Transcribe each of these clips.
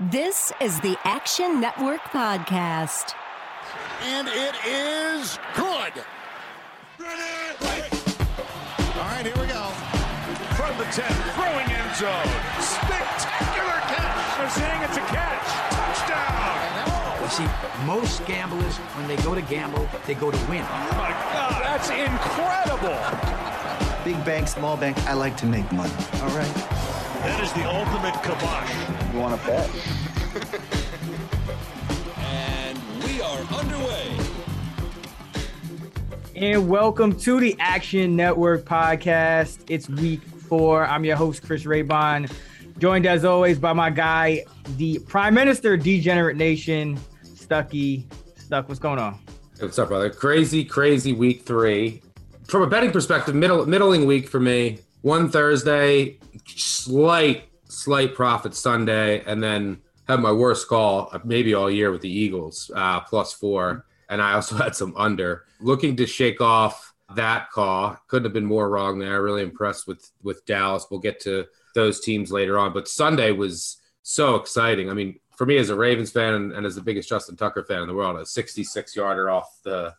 This is the Action Network Podcast. And it is good. All right, here we go. From the 10, throwing end zone. Spectacular catch. They're saying it's a catch. Touchdown. You see, most gamblers, when they go to gamble, they go to win. Oh my God, that's incredible. Big bank, small bank, I like to make money. All right. That is the ultimate kibosh. You want to bet? And we are underway. And welcome to the Action Network podcast. It's week four. I'm your host, Chris Raybon, joined as always by my guy, the Prime Minister of Degenerate Nation, Stuckey. Stuck, what's going on? What's up, brother? Crazy, crazy week three. From a betting perspective, middle middling week for me. One Thursday, slight, slight profit Sunday, and then had my worst call maybe all year with the Eagles, uh, plus four. And I also had some under. Looking to shake off that call. Couldn't have been more wrong there. Really impressed with with Dallas. We'll get to those teams later on. But Sunday was so exciting. I mean, for me as a Ravens fan and, and as the biggest Justin Tucker fan in the world, a 66 yarder off the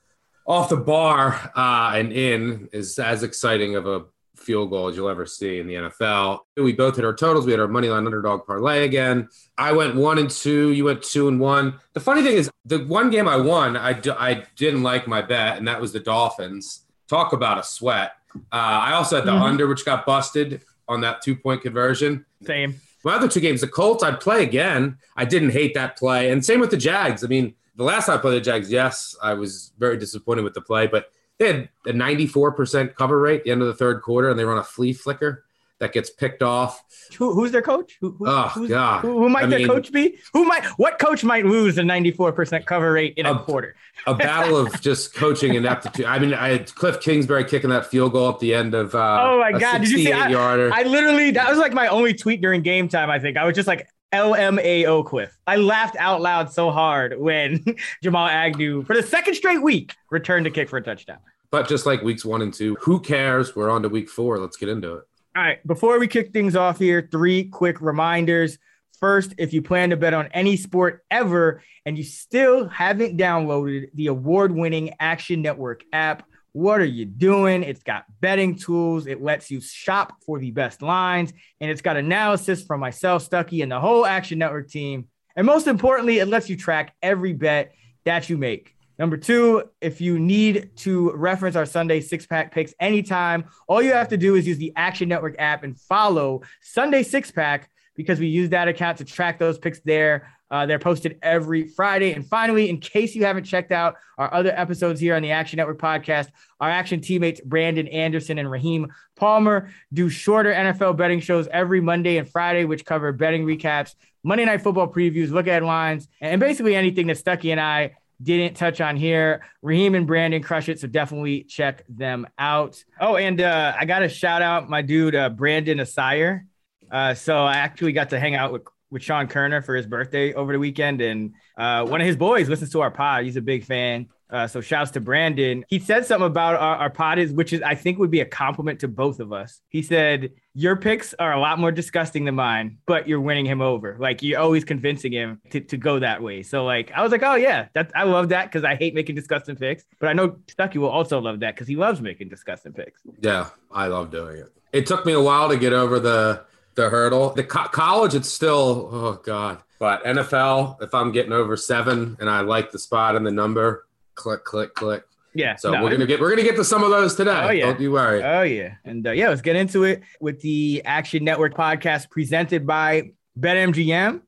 off the bar uh, and in is as exciting of a field goal as you'll ever see in the NFL. We both hit our totals. We had our money line underdog parlay again. I went one and two. You went two and one. The funny thing is, the one game I won, I, d- I didn't like my bet, and that was the Dolphins. Talk about a sweat. Uh, I also had the Mhm. under, which got busted on that two point conversion. Same. My other two games, the Colts, I'd play again. I didn't hate that play. And same with the Jags. I mean, the last time I played the Jags, yes, I was very disappointed with the play, but they had a 94% cover rate at the end of the third quarter, and they run a flea flicker that gets picked off. Who, who's their coach? Who, who, Oh, who's- God. Who, who might I their mean- coach be? Who might? What coach might lose a 94% cover rate in a Um, quarter? A battle of just coaching ineptitude. I mean, I had Cliff Kingsbury kicking that field goal at the end of uh, Oh my a God, did you see- I- 68 yarder. I literally that was like my only tweet during game time. I think I was just like LMAO Cliff. I laughed out loud so hard when Jamal Agnew for the second straight week returned to kick for a touchdown. But just like weeks one and two, who cares? We're on to week four. Let's get into it. All right, before we kick things off here, three quick reminders. First, if you plan to bet on any sport ever and you still haven't downloaded the award winning Action Network app, what are you doing? It's got betting tools, it lets you shop for the best lines, and it's got analysis from myself, Stuckey, and the whole Action Network team. And most importantly, it lets you track every bet that you make. Number two, if you need to reference our Sunday six pack picks anytime, all you have to do is use the Action Network app and follow Sunday six pack because we use that account to track those picks there. Uh, they're posted every Friday. And finally, in case you haven't checked out our other episodes here on the Action Network podcast, our action teammates Brandon Anderson and Raheem Palmer do shorter NFL betting shows every Monday and Friday, which cover betting recaps, Monday night football previews, look at lines, and basically anything that Stuckey and I didn't touch on here. Raheem and Brandon crush it, so definitely check them out. Oh, and uh, I got to shout out my dude uh, Brandon Asire. Uh, so I actually got to hang out with with Sean Kerner for his birthday over the weekend, and uh, one of his boys listens to our pod. He's a big fan. Uh, so shouts to Brandon. He said something about our, our pod is, which is I think would be a compliment to both of us. He said your picks are a lot more disgusting than mine, but you're winning him over. Like you're always convincing him to, to go that way. So like I was like, oh yeah, that I love that because I hate making disgusting picks. But I know Stuckey will also love that because he loves making disgusting picks. Yeah, I love doing it. It took me a while to get over the the hurdle. The co- college, it's still oh god. But NFL, if I'm getting over seven and I like the spot and the number, click, click, click. Yeah. So no, we're gonna get we're gonna get to some of those today. Oh, yeah. Don't you worry. Oh yeah, and uh, yeah, let's get into it with the Action Network podcast presented by BetMGM.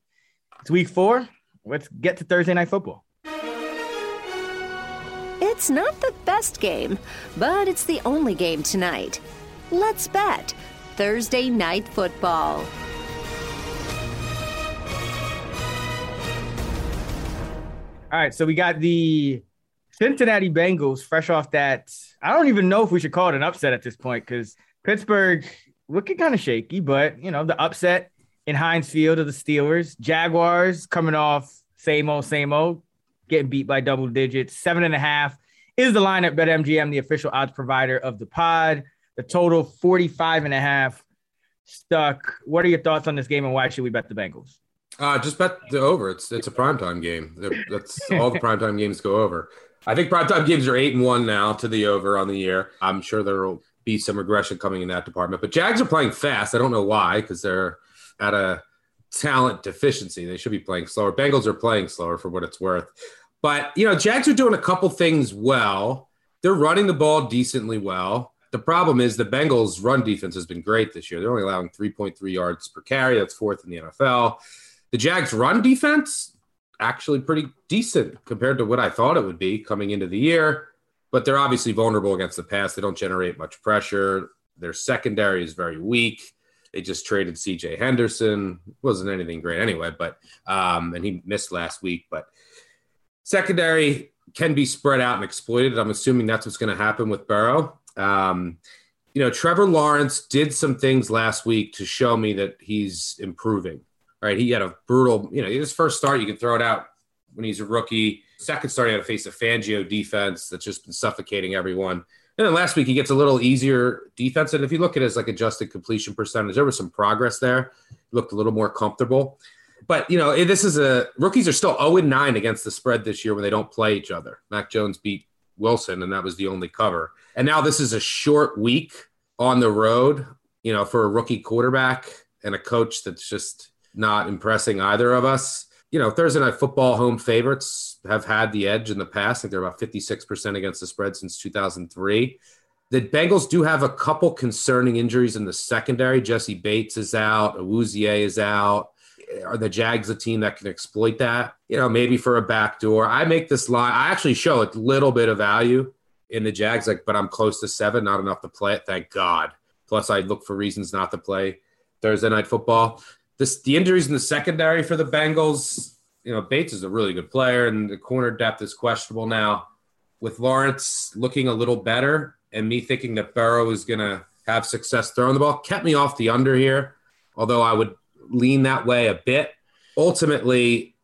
It's week four. Let's get to Thursday night football. It's not the best game, but it's the only game tonight. Let's bet Thursday Night Football. All right, so we got the Cincinnati Bengals fresh off that. I don't even know if we should call it an upset at this point because Pittsburgh looking kind of shaky, but you know the upset in Heinz Field of the Steelers. Jaguars coming off same old, same old, getting beat by double digits. Seven and a half is the line at BetMGM, the official odds provider of the pod. The total 45 and a half stuck. What are your thoughts on this game and why should we bet the Bengals? Uh, just bet the over. It's it's a primetime game. That's all the primetime games go over. I think primetime games are eight and one now to the over on the year. I'm sure there will be some regression coming in that department. But Jags are playing fast. I don't know why, because they're at a talent deficiency. They should be playing slower. Bengals are playing slower for what it's worth. But you know, Jags are doing a couple things well. They're running the ball decently well. The problem is the Bengals' run defense has been great this year. They're only allowing 3.3 yards per carry. That's fourth in the NFL. The Jags' run defense actually pretty decent compared to what I thought it would be coming into the year. But they're obviously vulnerable against the pass. They don't generate much pressure. Their secondary is very weak. They just traded CJ Henderson. Wasn't anything great anyway, but um, and he missed last week. But secondary can be spread out and exploited. I'm assuming that's what's going to happen with Burrow. Um, you know, Trevor Lawrence did some things last week to show me that he's improving. Right, he had a brutal. You know, his first start, you can throw it out when he's a rookie. Second start, he had to face a Fangio defense that's just been suffocating everyone. And then last week he gets a little easier defense. And if you look at his like adjusted completion percentage, there was some progress there. He looked a little more comfortable. But you know, eh, this is a rookies are still 0 9 against the spread this year when they don't play each other. Mac Jones beat Wilson, and that was the only cover. And now this is a short week on the road, you know, for a rookie quarterback and a coach that's just not impressing either of us you know, Thursday night football home favorites have had the edge in the past. I think they're about 56% against the spread since 2003. The Bengals do have a couple concerning injuries in the secondary. Jessie Bates is out, Awuzie is out. Are the Jags a team that can exploit that? You know, maybe for a backdoor. I make this line. I actually show a little bit of value in the Jags, like, but I'm close to seven, not enough to play it. Thank God. Plus, I look for reasons not to play Thursday night football this the injuries in the secondary for the Bengals. You know, Bates is a really good player, and the corner depth is questionable now. With Lawrence looking a little better, and me thinking that Burrow is going to have success throwing the ball, kept me off the under here. Although I would lean that way a bit. Ultimately,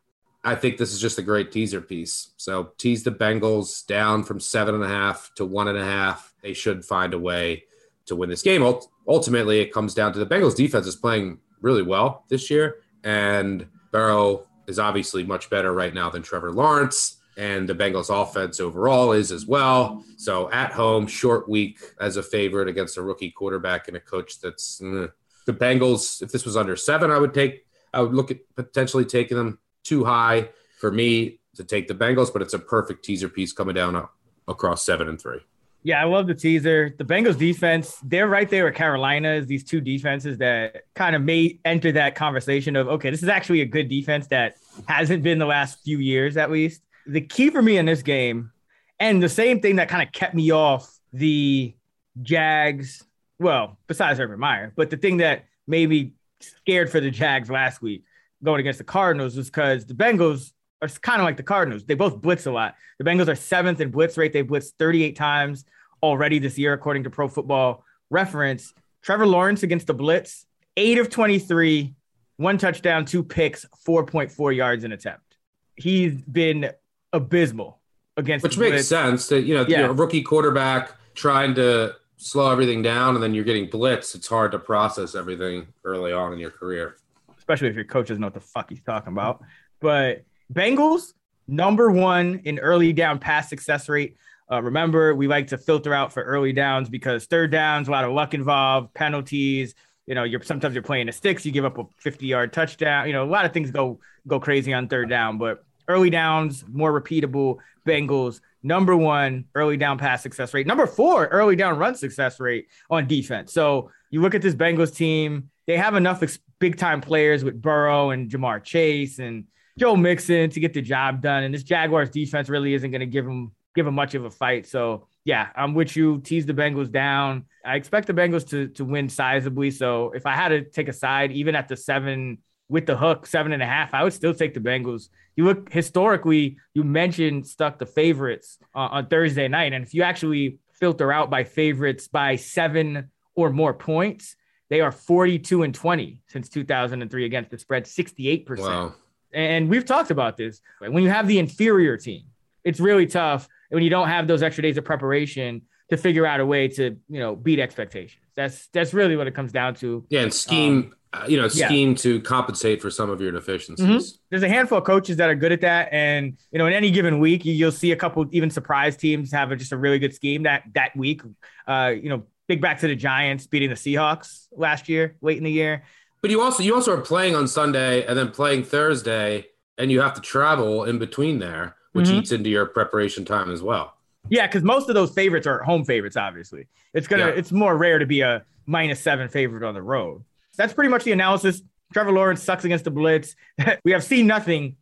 I think this is just a great teaser piece. So tease the Bengals down from seven and a half to one and a half. They should find a way to win this game. Ultimately, it comes down to the Bengals defense is playing really well this year. And Burrow is obviously much better right now than Trevor Lawrence. And the Bengals offense overall is as well. So at home, short week as a favorite against a rookie quarterback and a coach that's mm, the Bengals. If this was under seven, I would take, I would look at potentially taking them too high for me to take the Bengals, but it's a perfect teaser piece coming down across seven and three. Yeah, I love the teaser. The Bengals defense, they're right there with Carolina these two defenses that kind of may enter that conversation of, okay, this is actually a good defense that hasn't been the last few years at least. The key for me in this game, and the same thing that kind of kept me off the Jags, well, besides Urban Meyer, but the thing that made me scared for the Jags last week going against the Cardinals was because the Bengals are kind of like the Cardinals. They both blitz a lot. The Bengals are seventh in blitz rate. They blitzed 38 times already this year, according to Pro Football Reference. Trevor Lawrence against the blitz, eight of 23, one touchdown, two picks, 4.4 yards an attempt. He's been abysmal against Which makes blitz. sense that, you know, yeah. a rookie quarterback trying to slow everything down and then you're getting blitz. It's hard to process everything early on in your career. Especially if your coach doesn't know what the fuck he's talking about. But Bengals, number one in early down pass success rate. Uh, remember, we like to filter out for early downs because third downs, a lot of luck involved, penalties. You know, you're sometimes you're playing the sticks, you give up a 50 yard touchdown. You know, a lot of things go go crazy on third down, but early downs, more repeatable. Bengals, number one early down pass success rate, number four early down run success rate on defense. So you look at this Bengals team, they have enough ex- big time players with Burrow and Ja'Marr Chase and Joe Mixon to get the job done. And this Jaguars defense really isn't going to give him give him much of a fight. So yeah, I'm with you. Tease the Bengals down. I expect the Bengals to to win sizably. So if I had to take a side, even at the seven with the hook, seven and a half, I would still take the Bengals. You look historically, you mentioned stuck the favorites uh, on Thursday night, and if you actually filter out by favorites by seven or more points, they are 42 and 20 since 2003 against the spread, 68%. Wow. And we've talked about this. When you have the inferior team, it's really tough when you don't have those extra days of preparation to figure out a way to you know beat expectations. That's that's really what it comes down to. Yeah, and scheme, um, uh, you know, scheme yeah. to compensate for some of your deficiencies. Mm-hmm. There's a handful of coaches that are good at that, and you know, in any given week, you'll see a couple even surprise teams have a, just a really good scheme that that week. Uh, you know, big back to the Giants beating the Seahawks last year, late in the year. But you also you also are playing on Sunday and then playing Thursday, and you have to travel in between there, which mm-hmm. eats into your preparation time as well. Yeah, because most of those favorites are home favorites. Obviously, it's gonna yeah. it's more rare to be a minus seven favorite on the road. That's pretty much the analysis. Trevor Lawrence sucks against the blitz. we have seen nothing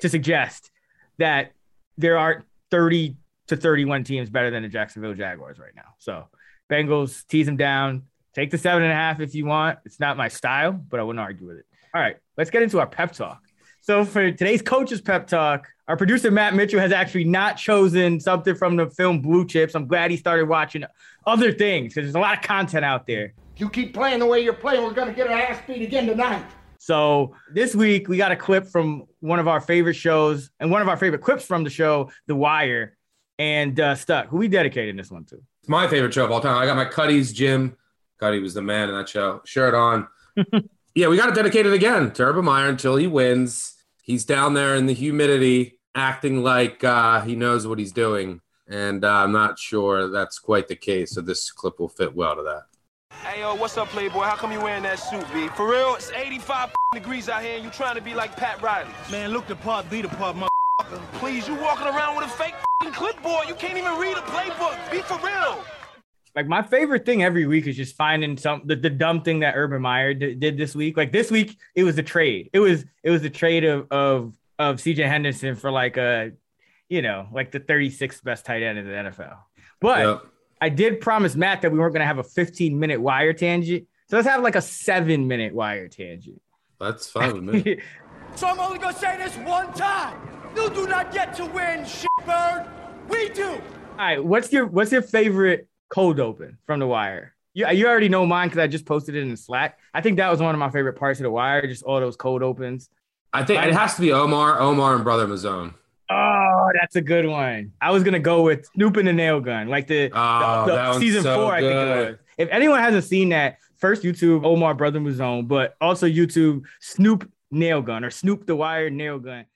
to suggest that there aren't 30 to 31 teams better than the Jacksonville Jaguars right now. So Bengals tease them down. Take the seven and a half if you want. It's not my style, but I wouldn't argue with it. All right, let's get into our pep talk. So for today's coaches pep talk, our producer Matt Mitchell has actually not chosen something from the film Blue Chips. I'm glad he started watching other things because there's a lot of content out there. You keep playing the way you're playing, we're gonna get our ass beat again tonight. So this week we got a clip from one of our favorite shows and one of our favorite clips from the show, The Wire, and uh, Stuck. Who we dedicated this one to? It's my favorite show of all time. I got my Cutty's gym. Cutty was the man in that show. Shirt on. yeah, we got to dedicate it again to Urban Meyer until he wins he's down there in the humidity acting like uh, he knows what he's doing. And uh, I'm not sure that's quite the case. So this clip will fit well to that. Hey, yo, what's up, Playboy? How come you wearing that suit, B? For real, it's 85 degrees out here and you trying to be like Pat Riley. Man, look the part, be the part, motherfucker. Please, you walking around with a fake clipboard. You can't even read a playbook. Be for real. Like my favorite thing every week is just finding some the, the dumb thing that Urban Meyer d- did this week. Like this week, it was a trade. It was it was a trade of of of CJ Henderson for like a, you know, like the 36th best tight end in the NFL. But yep. I did promise Matt that we weren't going to have a 15 minute wire tangent. So let's have like a seven minute wire tangent. That's fine with me. so I'm only going to say this one time. You do not get to win, shitbird. We do. All right. What's your what's your favorite cold open from the wire? You, you already know mine because I just posted it in Slack. I think that was one of my favorite parts of the wire, just all those cold opens. I think it has to be Omar, Omar, and Brother Mouzone. Oh, that's a good one. I was gonna go with Snoop and the Nail Gun, like the, oh, the, the season so four. Good. I think it was. If anyone hasn't seen that, first YouTube Omar Brother Mouzone, but also YouTube Snoop Nail Gun or Snoop the Wire Nail Gun.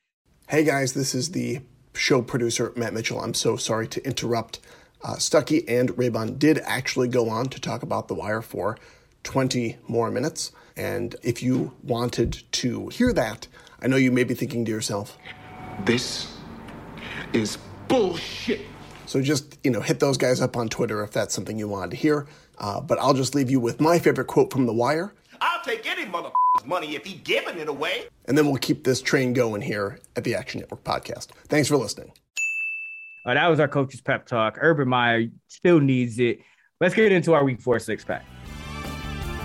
Hey guys, this is the show producer Matt Mitchell. I'm so sorry to interrupt. Uh, Stuckey and Raybon did actually go on to talk about The Wire for 20 more minutes. And if you wanted to hear that, I know you may be thinking to yourself, this is bullshit. So just, you know, hit those guys up on Twitter if that's something you wanted to hear. Uh, but I'll just leave you with my favorite quote from The Wire. I'll take any motherfucker's money if he giving it away. And then we'll keep this train going here at the Action Network podcast. Thanks for listening. Uh, that was our coach's pep talk. Urban Meyer still needs it. Let's get into our week four six pack.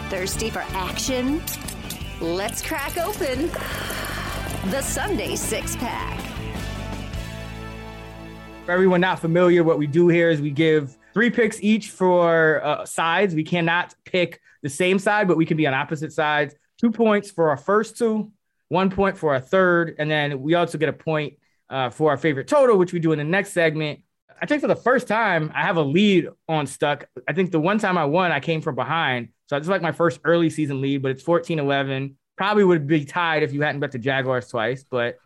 Thirsty for action? Let's crack open the Sunday six pack. For everyone not familiar, what we do here is we give three picks each for uh, sides. We cannot pick the same side, but we can be on opposite sides. Two points for our first two, one point for our third, and then we also get a point uh, for our favorite total, which we do in the next segment. I think for the first time, I have a lead on Stuck. I think the one time I won, I came from behind. So it's like my first early season lead, but it's 14 11. Probably would be tied if you hadn't bet the Jaguars twice, but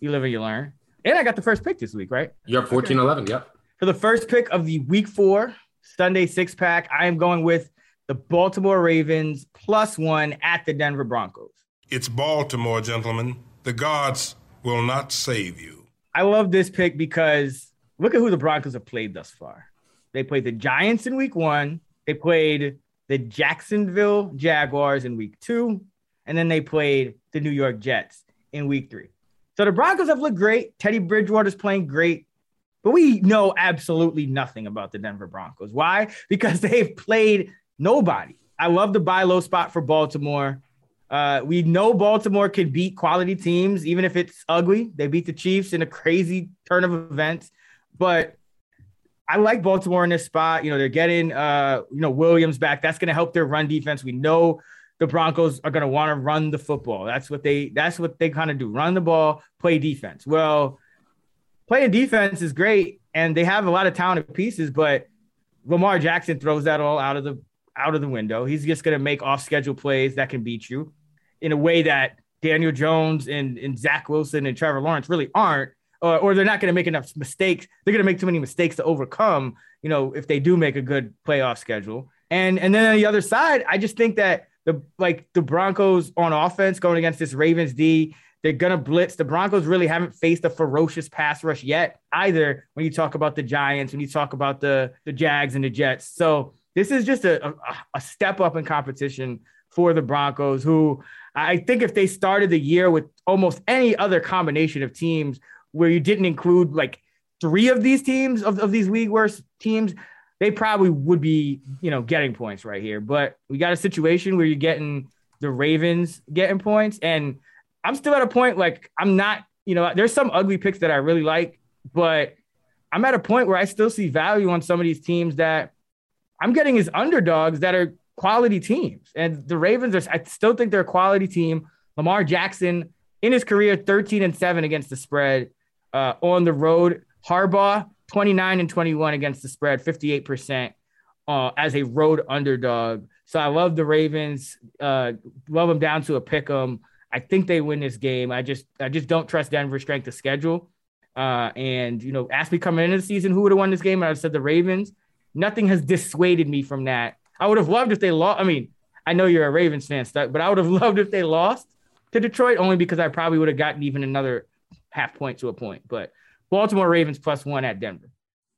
you live and you learn. And I got the first pick this week, right? You're 14 11. Yep. For the first pick of the week four Sunday six pack, I am going with the Baltimore Ravens plus one at the Denver Broncos. It's Baltimore, gentlemen. The gods will not save you. I love this pick because look at who the Broncos have played thus far. They played the Giants in week one, they played the Jacksonville Jaguars in week two, and then they played the New York Jets in week three. So the Broncos have looked great. Teddy Bridgewater's playing great, but we know absolutely nothing about the Denver Broncos. Why? Because they've played nobody. I love the buy low spot for Baltimore. Uh, we know Baltimore can beat quality teams, even if it's ugly. They beat the Chiefs in a crazy turn of events. But I like Baltimore in this spot. You know, they're getting uh, you know, Williams back. That's gonna help their run defense. We know the Broncos are gonna want to run the football. That's what they that's what they kind of do. Run the ball, play defense. Well, playing defense is great, and they have a lot of talented pieces, but Lamar Jackson throws that all out of the out of the window. He's just going to make off schedule plays that can beat you in a way that Daniel Jones and, and Zach Wilson and Trevor Lawrence really aren't, or, or they're not going to make enough mistakes. They're going to make too many mistakes to overcome, you know, if they do make a good playoff schedule. And and then on the other side, I just think that the like the Broncos on offense going against this Ravens D, they're gonna blitz. The Broncos really haven't faced a ferocious pass rush yet either. When you talk about the Giants, when you talk about the the Jags and the Jets, so this is just a, a, a step up in competition for the Broncos, who I think if they started the year with almost any other combination of teams where you didn't include like three of these teams of, of these league worst teams, they probably would be, you know, getting points right here. But we got a situation where you're getting the Ravens getting points. And I'm still at a point like I'm not, you know, there's some ugly picks that I really like, but I'm at a point where I still see value on some of these teams that I'm getting as underdogs that are quality teams. And the Ravens are, I still think they're a quality team. Lamar Jackson in his career, 13 and 7 against the spread uh, on the road. Harbaugh, 29 and 21 against the spread, 58% uh, as a road underdog. So I love the Ravens. Uh, love them down to a pick 'em. I think they win this game. I just I just don't trust Denver's strength of schedule. Uh, and you know, ask me coming into the season who would have won this game, and I said the Ravens. Nothing has dissuaded me from that. I would have loved if they lost. I mean, I know you're a Ravens fan, Stuck, but I would have loved if they lost to Detroit, only because I probably would have gotten even another half point to a point. But Baltimore Ravens plus one at Denver.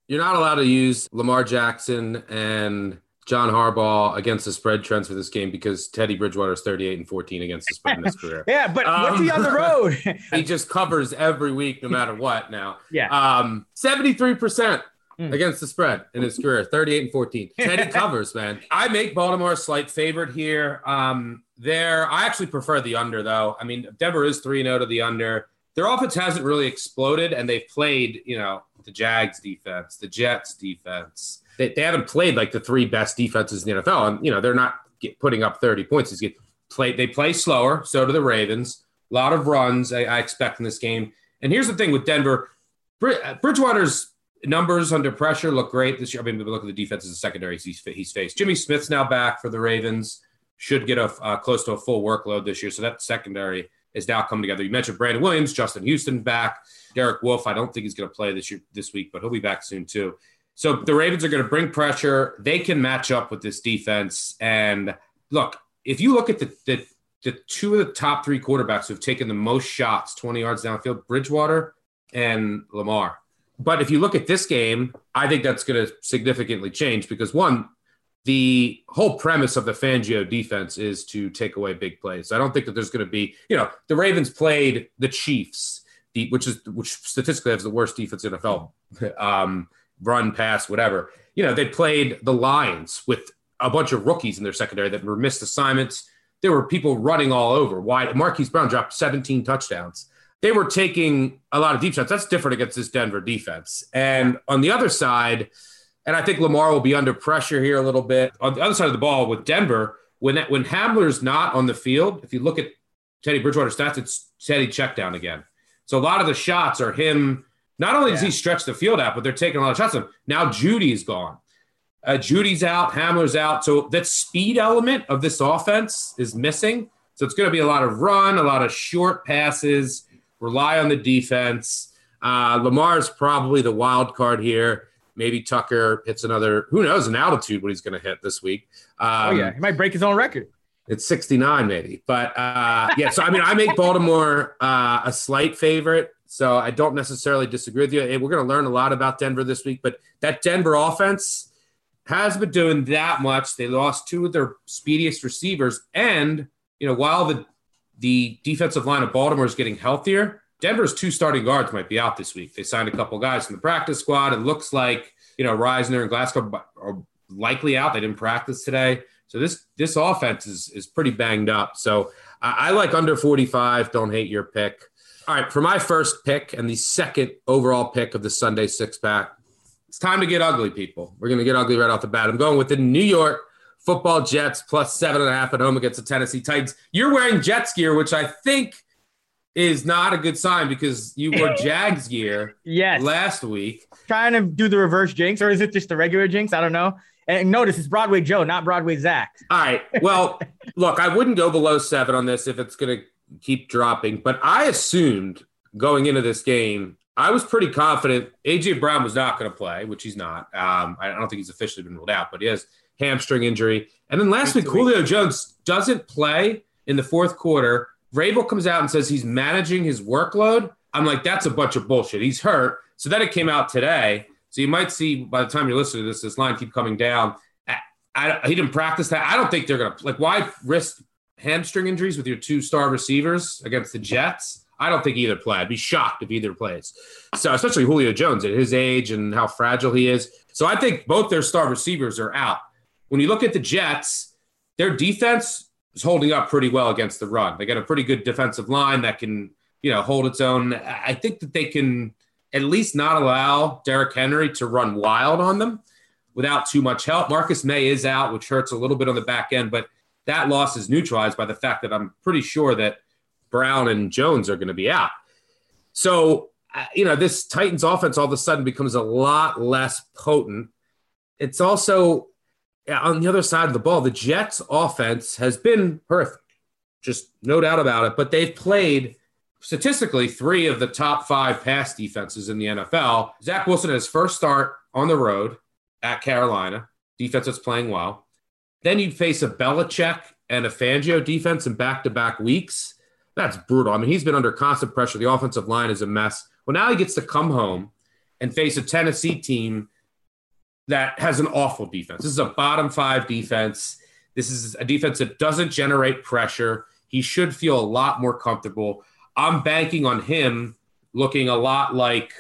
You're not allowed to use Lamar Jackson and John Harbaugh against the spread trends for this game because Teddy Bridgewater is 38 and 14 against the spread in his career. yeah, but um, what's he on the road? he just covers every week, no matter what. Now, yeah, um, 73 percent mm. against the spread in his career, 38 and 14. Teddy covers, man. I make Baltimore a slight favorite here. Um, there, I actually prefer the under though. I mean, Denver is 3 0 to the under. Their offense hasn't really exploded, and they've played, you know, the Jags defense, the Jets defense. They, they haven't played like the three best defenses in the NFL, and you know they're not get, putting up 30 points. They play they play slower. So do the Ravens. A lot of runs I, I expect in this game. And here's the thing with Denver, Bridgewater's numbers under pressure look great this year. I mean, look at the defenses and secondaries he's, he's faced. Jimmy Smith's now back for the Ravens. Should get a uh, close to a full workload this year. So that secondary is now coming together. You mentioned Brandon Williams, Justin Houston back. Derek Wolfe, I don't think he's going to play this year this week, but he'll be back soon too. So the Ravens are going to bring pressure. They can match up with this defense. And look, if you look at the, the, the two of the top three quarterbacks who've taken the most shots 20 yards downfield, Bridgewater and Lamar. But if you look at this game, I think that's going to significantly change because one, the whole premise of the Fangio defense is to take away big plays. I don't think that there's going to be, you know, the Ravens played the Chiefs, which is which statistically has the worst defense in NFL, um, run, pass, whatever. You know, they played the Lions with a bunch of rookies in their secondary that were missed assignments. There were people running all over. Why Marquise Brown dropped 17 touchdowns they were taking a lot of deep shots. That's different against this Denver defense. And on the other side, and I think Lamar will be under pressure here a little bit. On the other side of the ball with Denver, when when Hamler's not on the field, if you look at Teddy Bridgewater stats, it's Teddy check down again. So a lot of the shots are him. Not only does he stretch the field out, but they're taking a lot of shots. Now Jeudy's gone. Uh, Jeudy's out. Hamler's out. So that speed element of this offense is missing. So it's going to be a lot of run, a lot of short passes rely on the defense. Uh, Lamar is probably the wild card here. Maybe Tucker hits another, who knows, an altitude what he's going to hit this week. Um, oh, yeah. He might break his own record. It's 69, maybe. But uh, yeah, so I mean, I make Baltimore uh, a slight favorite. So I don't necessarily disagree with you. We're going to learn a lot about Denver this week, but that Denver offense has been doing that much. They lost two of their speediest receivers. And, you know, while the the defensive line of Baltimore is getting healthier. Denver's two starting guards might be out this week. They signed a couple guys from the practice squad. It looks like you know Risner and Glasgow are likely out. They didn't practice today, so this this offense is is pretty banged up. So I, I like under 45. Don't hate your pick. All right, for my first pick and the second overall pick of the Sunday six pack, it's time to get ugly, people. We're gonna get ugly right off the bat. I'm going with the New York football Jets plus seven and a half at home against the Tennessee Titans. You're wearing Jets gear, which I think is not a good sign because you wore Jags gear yes. last week. Trying to do the reverse jinx, or is it just the regular jinx? I don't know. And notice it's Broadway Joe, not Broadway Zach. All right. Well, look, I wouldn't go below seven on this if it's going to keep dropping, but I assumed going into this game, I was pretty confident AJ Brown was not going to play, which he's not. Um, I don't think he's officially been ruled out, but he has hamstring injury. And then last week, Julio Jones doesn't play in the fourth quarter. Vrabel comes out and says he's managing his workload. I'm like, that's a bunch of bullshit. He's hurt. So then it came out today. So you might see by the time you're listening to this, this line keep coming down. I, I, he didn't practice that. I don't think they're going to, like, why risk hamstring injuries with your two star receivers against the Jets? I don't think either play. I'd be shocked if either plays. So, especially Julio Jones at his age and how fragile he is. So, I think both their star receivers are out. When you look at the Jets, their defense is holding up pretty well against the run. They got a pretty good defensive line that can, you know, hold its own. I think that they can at least not allow Derrick Henry to run wild on them without too much help. Marcus Maye is out, which hurts a little bit on the back end, but that loss is neutralized by the fact that I'm pretty sure that Brown and Jones are going to be out. So, uh, you know, this Titans offense all of a sudden becomes a lot less potent. It's also on the other side of the ball, the Jets offense has been horrific, just no doubt about it. But they've played statistically three of the top five pass defenses in the NFL. Zach Wilson his first start on the road at Carolina, defense that's playing well. Then you face a Belichick and a Fangio defense in back to back weeks. That's brutal. I mean, he's been under constant pressure. The offensive line is a mess. Well, now he gets to come home and face a Tennessee team that has an awful defense. This is a bottom five defense. This is a defense that doesn't generate pressure. He should feel a lot more comfortable. I'm banking on him looking a lot like,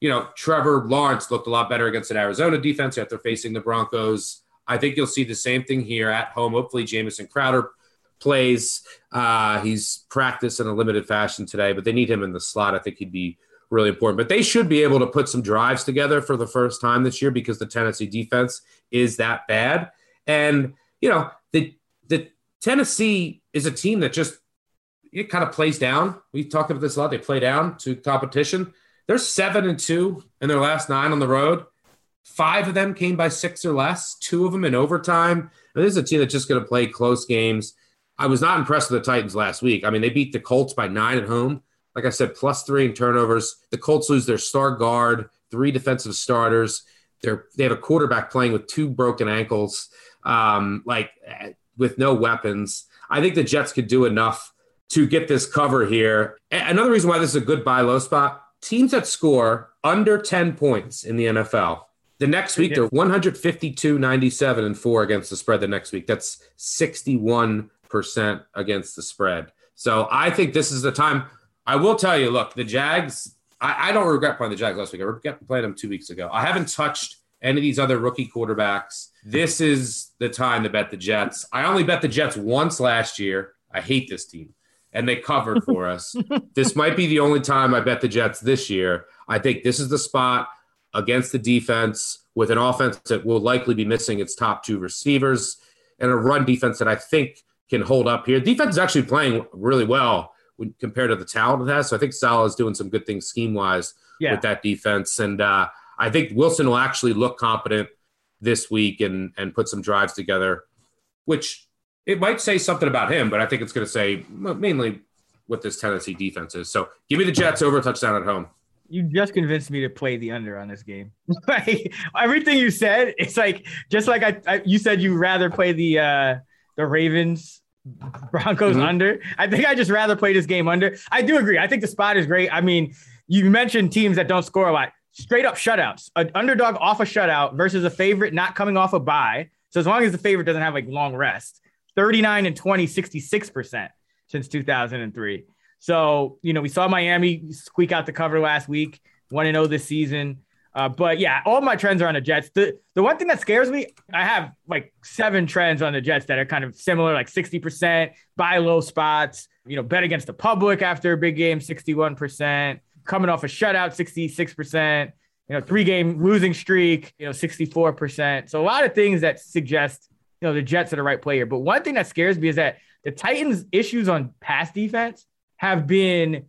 you know, Trevor Lawrence looked a lot better against an Arizona defense after facing the Broncos. I think you'll see the same thing here at home. Hopefully, Jamison Crowder plays. Uh, he's practiced in a limited fashion today, but they need him in the slot. I think he'd be really important. But they should be able to put some drives together for the first time this year because the Tennessee defense is that bad. And you know, the the Tennessee is a team that just it kind of plays down. We talked about this a lot. They play down to competition. They're seven and two in their last nine on the road. Five of them came by six or less. Two of them in overtime. And this is a team that's just going to play close games. I was not impressed with the Titans last week. I mean, they beat the Colts by nine at home. Like I said, plus three in turnovers. The Colts lose their star guard, three defensive starters. They're they have a quarterback playing with two broken ankles, um, like with no weapons. I think the Jets could do enough to get this cover here. Another reason why this is a good buy low spot: teams that score under ten points in the NFL. The next week, they're 152, 97, and four against the spread. The next week, that's 61 percent against the spread. So I think this is the time. I will tell you, look, the Jags. I, I don't regret playing the Jags last week. I regret playing them two weeks ago. I haven't touched any of these other rookie quarterbacks. This is the time to bet the Jets. I only bet the Jets once last year. I hate this team, and they covered for us. this might be the only time I bet the Jets this year. I think this is the spot against the defense with an offense that will likely be missing its top two receivers and a run defense that I think can hold up here. Defense is actually playing really well when, compared to the talent it has. So I think Salah is doing some good things scheme wise yeah. with that defense. And uh, I think Wilson will actually look competent this week and and put some drives together, which it might say something about him, but I think it's going to say mainly what this Tennessee defense is. So give me the Jets over touchdown at home. You just convinced me to play the under on this game. like everything you said, it's like just like I, I you said you rather play the uh the Ravens Broncos mm-hmm. under. I think I just rather play this game under. I do agree. I think the spot is great. I mean, you mentioned teams that don't score a lot. Straight up shutouts. An underdog off a shutout versus a favorite not coming off a bye. So as long as the favorite doesn't have like long rest, 39 and 20, 66% since 2003. So, you know, we saw Miami squeak out the cover last week, 1 0 this season. Uh, but yeah, all my trends are on the Jets. The the one thing that scares me, I have like seven trends on the Jets that are kind of similar, like 60%, buy low spots, you know, bet against the public after a big game, 61%, coming off a shutout, 66%, you know, three game losing streak, you know, 64%. So a lot of things that suggest, you know, the Jets are the right player. But one thing that scares me is that the Titans' issues on pass defense have been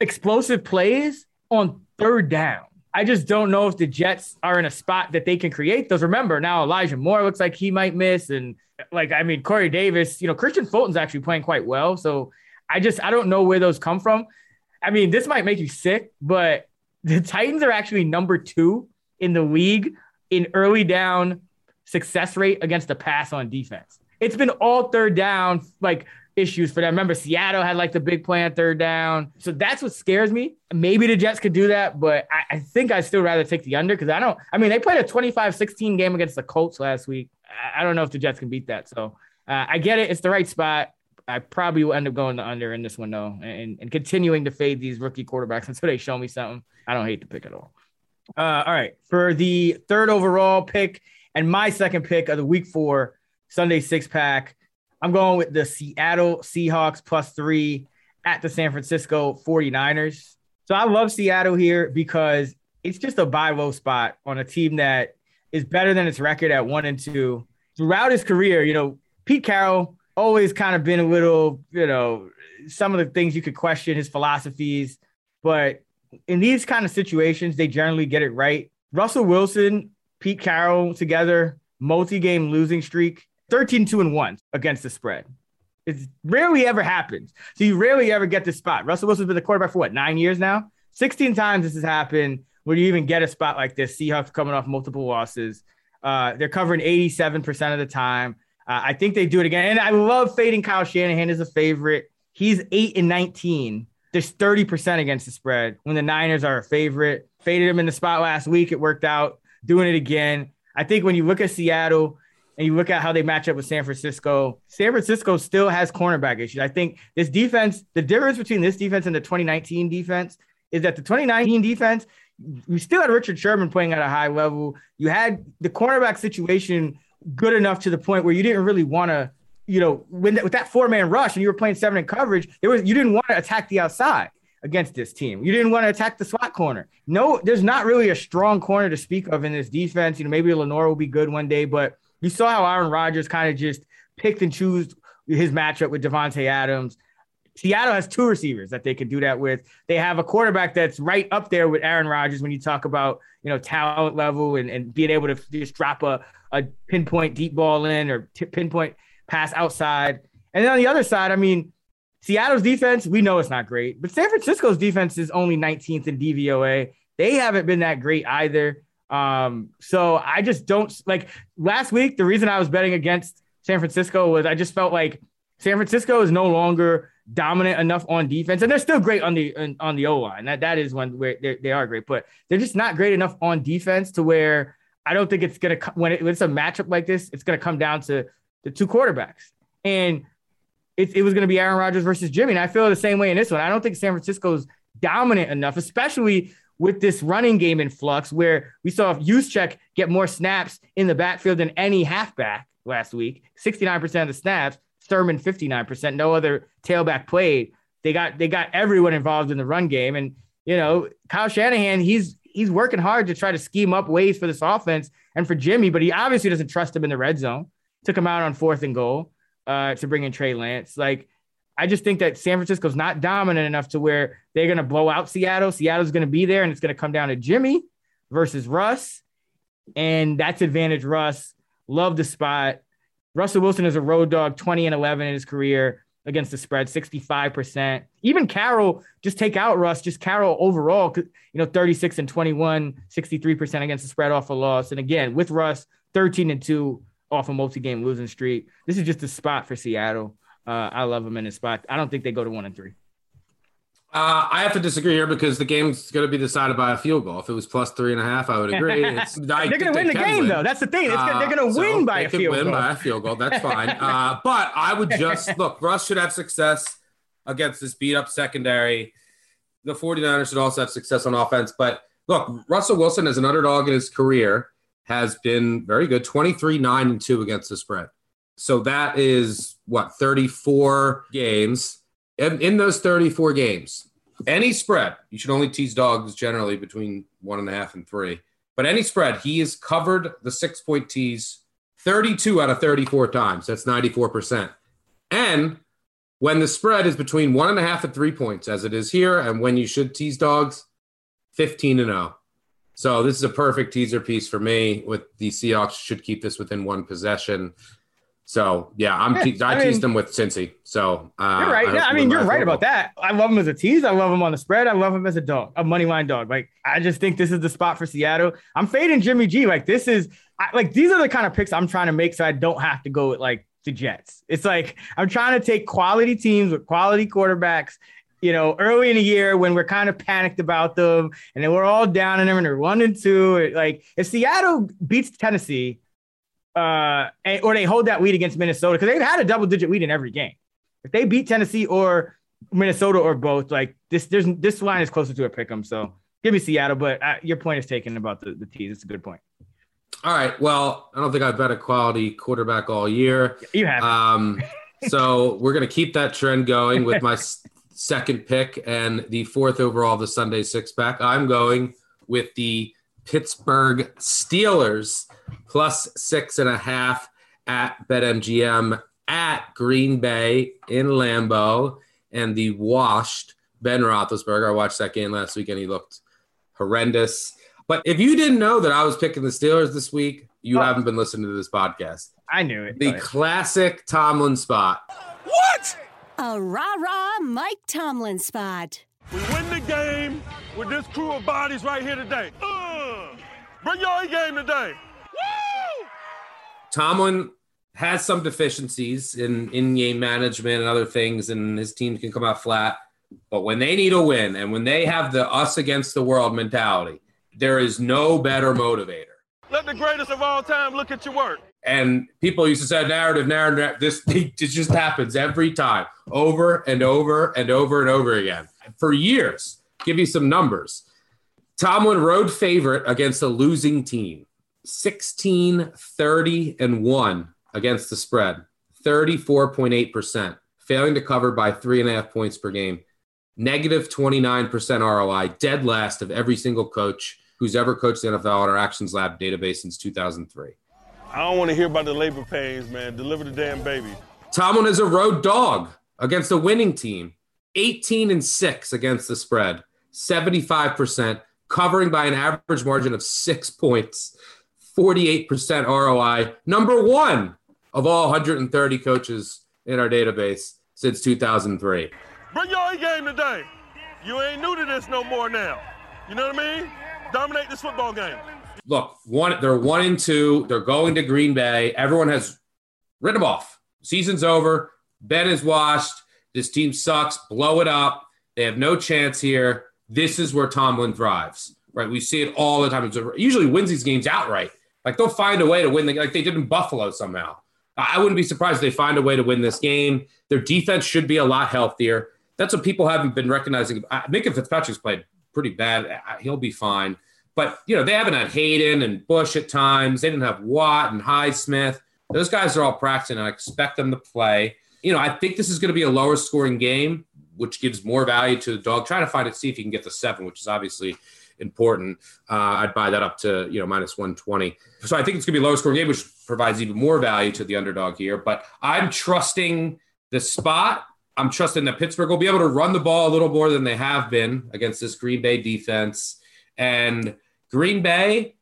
explosive plays on third down. I just don't know if the Jets are in a spot that they can create those. Remember, now Elijah Moore looks like he might miss. And like, I mean, Corey Davis, you know, Kristian Fulton's actually playing quite well. So I just, I don't know where those come from. I mean, this might make you sick, but the Titans are actually number two in the league in early down success rate against the pass on defense. It's been all third down, like issues for them. Remember, Seattle had like the big play on third down. So that's what scares me. Maybe the Jets could do that, but I, I think I'd still rather take the under because I don't, I mean, they played a 25 16 game against the Colts last week. I, I don't know if the Jets can beat that. So uh, I get it. It's the right spot. I probably will end up going the under in this one though, and, and continuing to fade these rookie quarterbacks until they show me something. I don't hate the pick at all. Uh, all right, for the third overall pick and my second pick of the week four Sunday six pack, I'm going with the Seattle Seahawks plus three at the San Francisco 49ers. So I love Seattle here because it's just a buy low spot on a team that is better than its record at one and two. Throughout his career, you know, Pete Carroll always kind of been a little, you know, some of the things you could question his philosophies, but in these kind of situations, they generally get it right. Russell Wilson, Pete Carroll together, multi-game losing streak, 13 2 and 1 against the spread. It rarely ever happens. So you rarely ever get this spot. Russell Wilson's been the quarterback for what, nine years now? 16 times this has happened where you even get a spot like this. Seahawks coming off multiple losses. Uh, they're covering 87% of the time. Uh, I think they do it again. And I love fading Kyle Shanahan as a favorite. He's 8 and 19 there's 30% against the spread when the Niners are a favorite. Faded him in the spot last week. It worked out. Doing it again. I think when you look at Seattle and you look at how they match up with San Francisco, San Francisco still has cornerback issues. I think this defense, the difference between this defense and the 2019 defense is that the 2019 defense, you still had Richard Sherman playing at a high level. You had the cornerback situation good enough to the point where you didn't really want to you know, when with that four man rush and you were playing seven in coverage, there was you didn't want to attack the outside against this team. You didn't want to attack the slot corner. No, there's not really a strong corner to speak of in this defense. You know, maybe Lenoir will be good one day, but you saw how Aaron Rodgers kind of just picked and chose his matchup with Davante Adams. Seattle has two receivers that they can do that with. They have a quarterback that's right up there with Aaron Rodgers when you talk about, you know, talent level and, and being able to just drop a, a pinpoint deep ball in or t- pinpoint pass outside. And then on the other side, I mean, Seattle's defense, we know it's not great, but San Francisco's defense is only 19th in DVOA. They haven't been that great either. Um, so I just don't like last week. The reason I was betting against San Francisco was I just felt like San Francisco is no longer dominant enough on defense, and they're still great on the on the O line. That that is one where they are great, but they're just not great enough on defense to where I don't think it's gonna when, it, when it's a matchup like this, it's gonna come down to the two quarterbacks. And it, it was to be Aaron Rodgers versus Jimmy. And I feel the same way in this one. I don't think San Francisco's dominant enough, especially with this running game in flux, where we saw Juszczyk get more snaps in the backfield than any halfback last week 69% of the snaps, Sermon 59%, no other tailback played. They got they got everyone involved in the run game. And you know, Kyle Shanahan, he's he's working hard to try to scheme up ways for this offense and for Jimmy, but he obviously doesn't trust him in the red zone took him out on fourth and goal uh, to bring in Trey Lance. Like, I just think that San Francisco's not dominant enough to where they're going to blow out Seattle. Seattle's going to be there, and it's going to come down to Jimmy versus Russ. And that's advantage Russ. Love the spot. Russell Wilson is a road dog, 20 and 11 in his career against the spread, 65%. Even Carroll, just take out Russ, just Carroll overall, you know, 36 and 21, 63% against the spread off a loss. And again, with Russ, 13 and 2 off a multi-game losing streak. This is just a spot for Seattle. Uh, I love them in this spot. I don't think they go to one and three. Uh, I have to disagree here because the game's going to be decided by a field goal. If it was plus three and a half, I would agree. they're going to win the game, win. though. That's the thing. Uh, they're going to win by a field win goal. by a field goal. That's fine. uh, but I would just look. Russ should have success against this beat up secondary. The 49ers should also have success on offense. But look, Russell Wilson is an underdog in his career has been very good 23 9 and 2 against the spread. So that is what 34 games. In, in those 34 games, any spread, you should only tease dogs generally between one and a half and three. But any spread, he has covered the six point tease 32 out of 34 times. That's 94%. And when the spread is between one and a half and three points, as it is here, and when you should tease dogs, 15 and 0. So this is a perfect teaser piece for me. With the Seahawks should keep this within one possession. So yeah, I'm te- I, I mean, teased them with Cincy. So uh, you're right. I, yeah, I mean you're right about that. I love him as a tease. I love him on the spread. I love him as a dog, a money line dog. Like I just think this is the spot for Seattle. I'm fading Jimmy G. Like this is I, like these are the kind of picks I'm trying to make so I don't have to go with like the Jets. It's like I'm trying to take quality teams with quality quarterbacks you know, early in the year when we're kind of panicked about them and then we're all down in them and they're one and two. Like if Seattle beats Tennessee, uh, or they hold that lead against Minnesota, because they've had a double digit lead in every game. If they beat Tennessee or Minnesota or both, like this, there's this line is closer to a pick 'em. So give me Seattle, but uh, your point is taken about the, the tees. It's a good point. All right. Well, I don't think I've bet a quality quarterback all year. You have. Um, so we're going to keep that trend going with my second pick and the fourth overall of the Sunday six pack. I'm going with the Pittsburgh Steelers plus six and a half at BetMGM at Green Bay in Lambeau and the washed Ben Roethlisberger. I watched that game last week and he looked horrendous. But if you didn't know that I was picking the Steelers this week, you oh. haven't been listening to this podcast. I knew it. The classic Tomlin spot. What? A rah rah Mike Tomlin spot. We win the game with this crew of bodies right here today. Uh, bring your A game today. Tomlin has some deficiencies in in game management and other things, and his team can come out flat. But when they need a win and when they have the us against the world mentality, there is no better motivator. Let the greatest of all time look at your work. And people used to say narrative, narrative. This it just happens every time, over and over and over and over again for years. Give you some numbers. Tomlin road favorite against a losing team, 16, 30, and 1 against the spread, 34.8%, failing to cover by three and a half points per game, negative 29% ROI, dead last of every single coach who's ever coached the NFL on our Action Labs database since 2003. I don't want to hear about the labor pains, man. Deliver the damn baby. Tomlin is a road dog against a winning team. 18 and 6 against the spread, 75%, covering by an average margin of six points, 48% ROI. Number one of all 130 coaches in our database since 2003. Bring your A game today. You ain't new to this no more now. You know what I mean? Dominate this football game look, one they're one and two. They're going to Green Bay. Everyone has written them off. Season's over. Ben is washed. This team sucks. Blow it up. They have no chance here. This is where Tomlin thrives, right? We see it all the time. Usually wins these games outright. Like they'll find a way to win, the, like they did in Buffalo somehow. I wouldn't be surprised if they find a way to win this game. Their defense should be a lot healthier. That's what people haven't been recognizing. Minkah Fitzpatrick's played pretty bad. He'll be fine. But you know, they haven't had Haden and Bush at times. They didn't have Watt and Highsmith. Those guys are all practicing. I expect them to play. You know, I think this is going to be a lower scoring game, which gives more value to the dog. Try to find it, see if you can get the seven, which is obviously important. Uh, I'd buy that up to you know minus one twenty. So I think it's going to be lower scoring game, which provides even more value to the underdog here. But I'm trusting the spot. I'm trusting that Pittsburgh will be able to run the ball a little more than they have been against this Green Bay defense. And Green Bay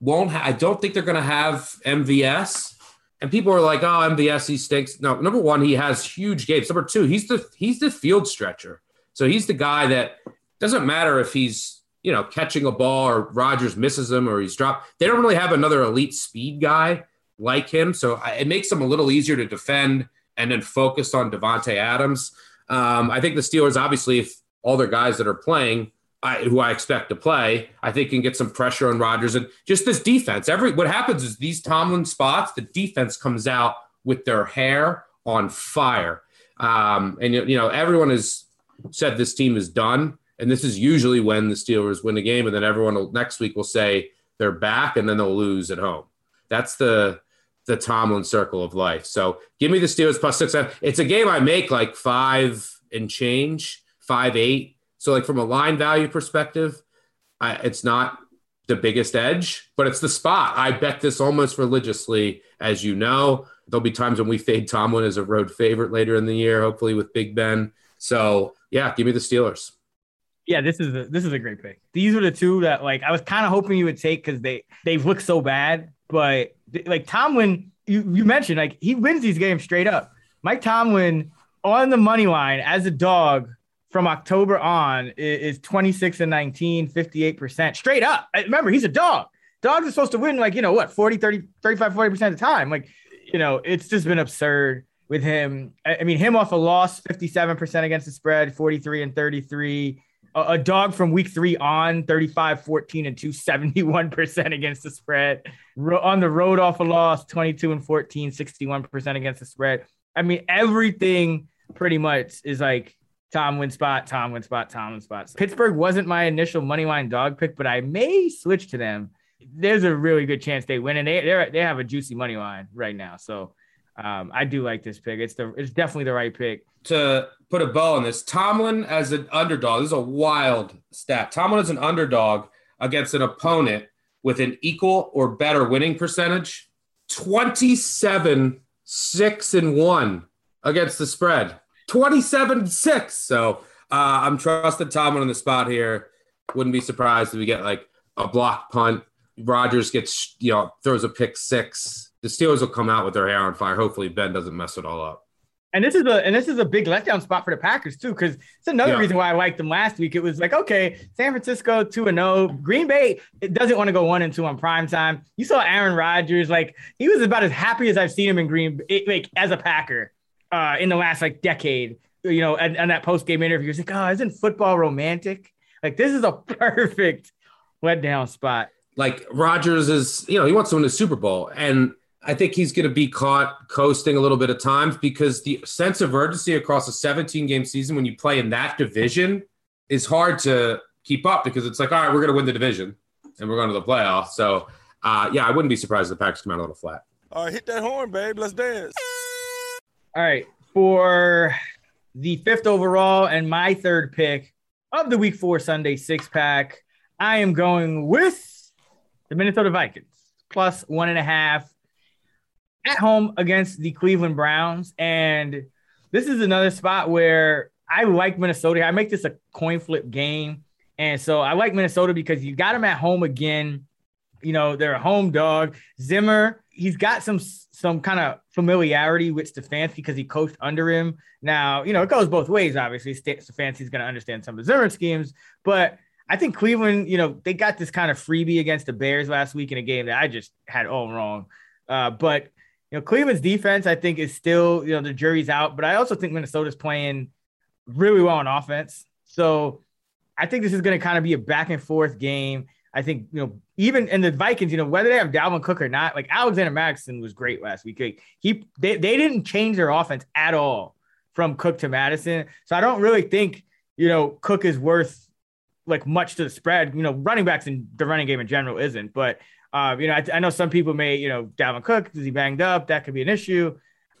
won't. Ha- I don't think they're going to have MVS. And people are like, "Oh, MVS, he stinks." No, number one, he has huge games. Number two, he's the he's the field stretcher. So he's the guy that doesn't matter if he's you know catching a ball or Rodgers misses him or he's dropped. They don't really have another elite speed guy like him, so it makes them a little easier to defend and then focus on Davante Adams. Um, I think the Steelers, obviously, if all their guys that are playing I, who I expect to play, I think can get some pressure on Rodgers and just this defense. Every what happens is these Tomlin spots, the defense comes out with their hair on fire, um, and you know everyone has said this team is done, and this is usually when the Steelers win a game, and then everyone will, next week will say they're back, and then they'll lose at home. That's the the Tomlin circle of life. So give me the Steelers plus six. It's a game I make like five and change, five eight so, like from a line value perspective, I, it's not the biggest edge, but it's the spot. I bet this almost religiously, as you know. there'll be times when we fade Tomlin as a road favorite later in the year, hopefully with Big Ben. So yeah, give me the Steelers. Yeah, this is a, this is a great pick. These are the two that like I was kind of hoping you would take because they they've looked so bad, but like Tomlin, you you mentioned like he wins these games straight up. Mike Tomlin on the money line as a dog from October on is, 26 and 19, 58% straight up. Remember, he's a dog. Dogs are supposed to win like, you know, what, 40, 30, 35, 40% of the time. Like, you know, it's just been absurd with him. I mean, him off a loss, 57% against the spread, 43 and 33. A, dog from week three on 35, 14 and 2, 71% against the spread. Ro- on the road off a loss, 22 and 14, 61% against the spread. I mean, everything pretty much is like Tomlin spot, Tomlin spot, Tomlin spot. Pittsburgh wasn't my initial money line dog pick, but I may switch to them. There's a really good chance they win, and they they they have a juicy money line right now. So um, I do like this pick. It's the it's definitely the right pick. To put a bow on this, Tomlin as an underdog. This is a wild stat. Tomlin is an underdog against an opponent with an equal or better winning percentage. 27 6 and 1 against the spread. 27 6. So uh, I'm trusting Tomlin on the spot here. Wouldn't be surprised if we get like a block punt. Rodgers gets, you know, throws a pick six. The Steelers will come out with their hair on fire. Hopefully, Ben doesn't mess it all up. And this is a and this is a big letdown spot for the Packers too, because it's another yeah. reason why I liked them last week. It was like, okay, San Francisco two and zero, oh. Green Bay it doesn't want to go one and two on prime time. You saw Aaron Rodgers, like he was about as happy as I've seen him in Green, like as a Packer uh, in the last like decade. You know, and, and that post game interview, he's like, "Oh, isn't football romantic? Like this is a perfect letdown spot." Like Rodgers is, you know, he wants to win the Super Bowl, and I think he's going to be caught coasting a little bit of times because the sense of urgency across a 17 game season when you play in that division is hard to keep up because it's like, all right, we're going to win the division and we're going to the playoffs. So, uh, yeah, I wouldn't be surprised if the Packers come out a little flat. All right, hit that horn, babe. Let's dance. All right. For the fifth overall and my third pick of the week four Sunday six pack, I am going with the Minnesota Vikings plus one and a half at home against the Cleveland Browns. And this is another spot where I like Minnesota. I make this a coin flip game. And so I like Minnesota because you got them at home again. You know, they're a home dog. Zimmer, he's got some some kind of familiarity with Stefanski because he coached under him. Now, you know, it goes both ways, obviously. Stefanski's going to understand some of Zimmer schemes, but I think Cleveland, you know, they got this kind of freebie against the Bears last week in a game that I just had all wrong. Uh, but you know, Cleveland's defense, I think, is still, you know, the jury's out. But I also think Minnesota's playing really well on offense. So I think this is going to kind of be a back and forth game. I think, you know, even in the Vikings, you know, whether they have Dalvin Cook or not, like Alexander Mattison was great last week. Like he they, they didn't change their offense at all from Cook to Mattison. So I don't really think, you know, Cook is worth like much to the spread. You know, running backs in the running game in general isn't, but uh, you know, I, I, know some people may, you know, Dalvin Cook, is he banged up? That could be an issue.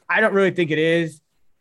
I don't really think it is.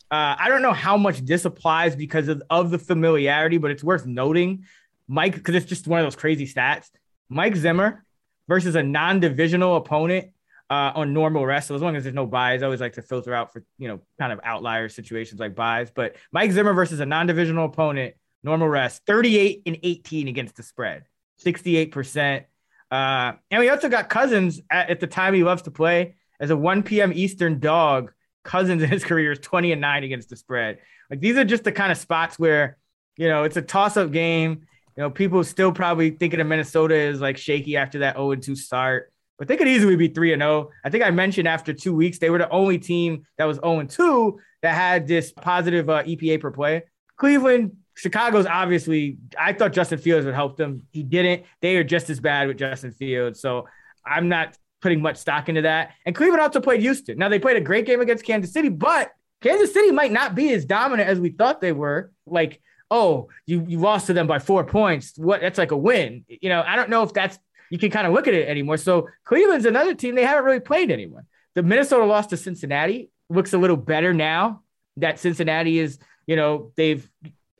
Uh, I don't know how much this applies because of, of the familiarity, but it's worth noting. Mike, because it's just one of those crazy stats. Mike Zimmer versus a non-divisional opponent uh, on normal rest. So as long as there's no byes, I always like to filter out for you know kind of outlier situations like byes. But Mike Zimmer versus a non-divisional opponent, normal rest, 38 and 18 against the spread, 68 percent. Uh, and we also got Cousins at, at, the time he loves to play as a 1 p.m. Eastern dog. Cousins in his career is 20 and 9 against the spread. Like these are just the kind of spots where, you know, it's a toss up game. You know, people still probably thinking of Minnesota is like shaky after that 0 2 start, but they could easily be 3 0. I think I mentioned after two weeks, they were the only team that was 0 2 that had this positive uh, EPA per play. Cleveland Chicago's obviously, I thought Justin Fields would help them. He didn't. They are just as bad with Justin Fields. So I'm not putting much stock into that. And Cleveland also played Houston. Now they played a great game against Kansas City, but Kansas City might not be as dominant as we thought they were. Like, oh, you, you lost to them by four points. What that's like a win. You know, I don't know if that's you can kind of look at it anymore. So Cleveland's another team they haven't really played anyone. The Minnesota loss to Cincinnati looks a little better now that Cincinnati is, you know, they've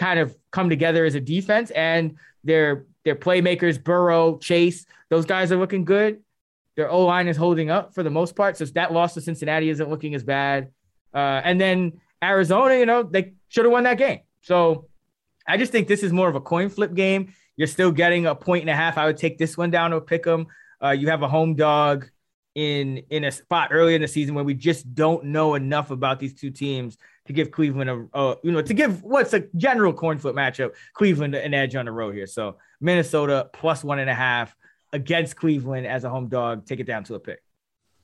kind of come together as a defense and their their playmakers, Burrow, Chase, those guys are looking good. Their O line is holding up for the most part. So that loss to Cincinnati isn't looking as bad. Uh, and then Arizona, you know, they should have won that game. So I just think this is more of a coin flip game. You're still getting a point and a half. I would take this one down or pick them. Uh, you have a home dog in in a spot early in the season where we just don't know enough about these two teams to give Cleveland a, uh, you know, to give what's a general coin flip matchup, Cleveland an edge on the road here. So Minnesota plus one and a half against Cleveland as a home dog. Take it down to a pick.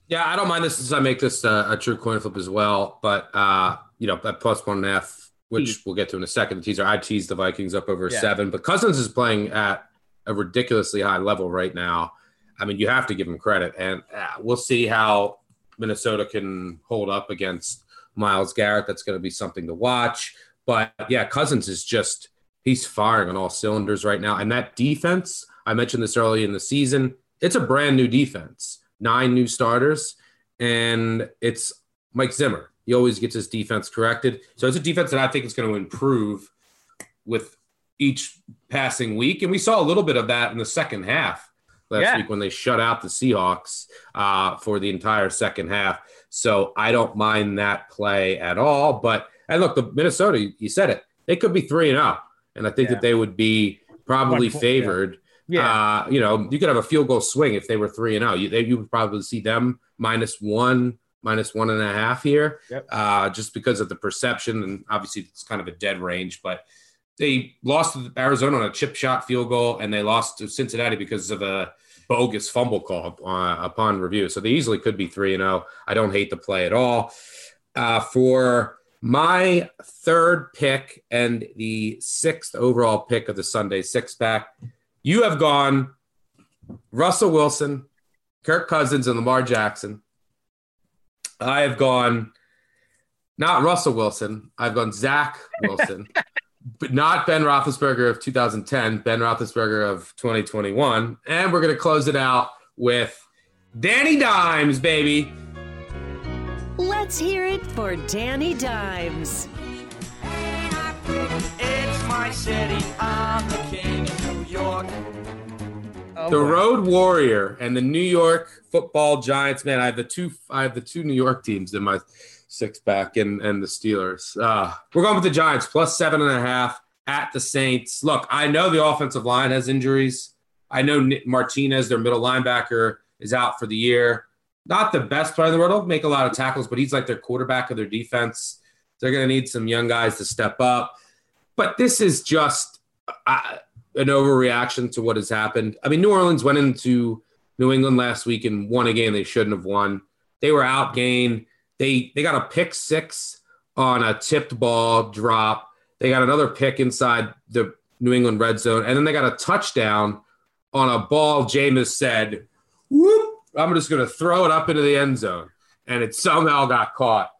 Yeah, I don't mind this as I make this uh, a true coin flip as well. But uh, you know, at plus one and a half, which we'll get to in a second. The teaser, I teased the Vikings up over yeah. seven, but Cousins is playing at a ridiculously high level right now. I mean, you have to give him credit, and uh, we'll see how Minnesota can hold up against Myles Garrett. That's going to be something to watch. But yeah, Cousins is just he's firing on all cylinders right now, and that defense. I mentioned this early in the season. It's a brand new defense, nine new starters, and it's Mike Zimmer. He always gets his defense corrected. So it's a defense that I think is going to improve with each passing week. And we saw a little bit of that in the second half last yeah. week when they shut out the Seahawks uh, for the entire second half. So I don't mind that play at all. But and look, the Minnesota, you said it, they could be three and out, and I think yeah. that they would be probably favored. Yeah, uh, you know, you could have a field goal swing if they were three and out. You, they, you would probably see them minus one minus one and a half here, yep. uh, just because of the perception. And obviously, it's kind of a dead range, but they lost to Arizona on a chip shot field goal, and they lost to Cincinnati because of a bogus fumble call uh, upon review. So they easily could be 3 and 0. I don't hate the play at all. Uh, for my third pick and the sixth overall pick of the Sunday six pack, you have gone Russell Wilson, Kirk Cousins, and Lamar Jackson. I have gone not Russell Wilson. I've gone Zach Wilson, but not Ben Roethlisberger of 2010, Ben Roethlisberger of 2021. And we're going to close it out with Danny Dimes, baby. Let's hear it for Danny Dimes. It's my city. I'm the king of New York. Oh, the boy. Road Warrior and the New York Football Giants. Man, I have the two. I have the two New York teams in my six back and and the Steelers. Uh, we're going with the Giants plus seven and a half at the Saints. Look, I know the offensive line has injuries. I know Nick Martinez, their middle linebacker, is out for the year. Not the best player in the world. He'll make a lot of tackles, but he's like their quarterback of their defense. They're going to need some young guys to step up. But this is just. Uh, an overreaction to what has happened. I mean, New Orleans went into New England last week and won a game they shouldn't have won. They were outgained. They they got a pick six on a tipped ball drop. They got another pick inside the New England red zone, and then they got a touchdown on a ball. Jameis said, "Whoop! I'm just going to throw it up into the end zone," and it somehow got caught.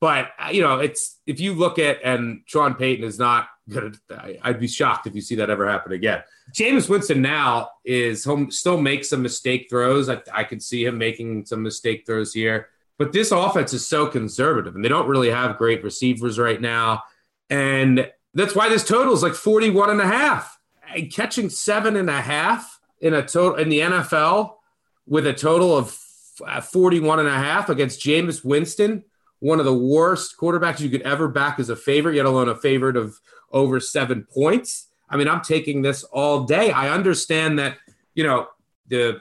But uh, you know, it's if you look at and Sean Payton is not gonna. I'd be shocked if you see that ever happen again. Jameis Winston now is home, still makes some mistake throws. I, I could see him making some mistake throws here, but this offense is so conservative, and they don't really have great receivers right now, and that's why this total is like 41 and a half. And catching seven and a half in a total in the NFL with a total of 41 and a half against Jameis Winston one of the worst quarterbacks you could ever back as a favorite, yet alone a favorite of over seven points. I mean, I'm taking this all day. I understand that, you know, the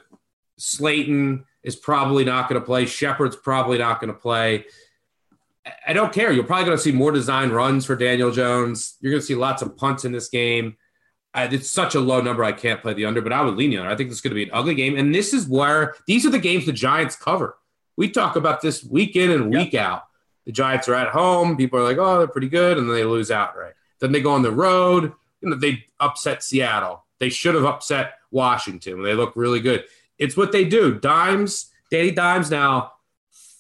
Slayton is probably not going to play. Shepard's probably not going to play. I don't care. You're probably going to see more design runs for Daniel Jones. You're going to see lots of punts in this game. I, it's such a low number. I can't play the under, but I would lean on it. I think this is going to be an ugly game. And this is where these are the games the Giants cover. We talk about this week in and week yep. out. The Giants are at home. People are like, oh, they're pretty good. And then they lose outright. Then they go on the road. You know, they upset Seattle. They should have upset Washington. They look really good. It's what they do. Dimes, Danny Dimes now,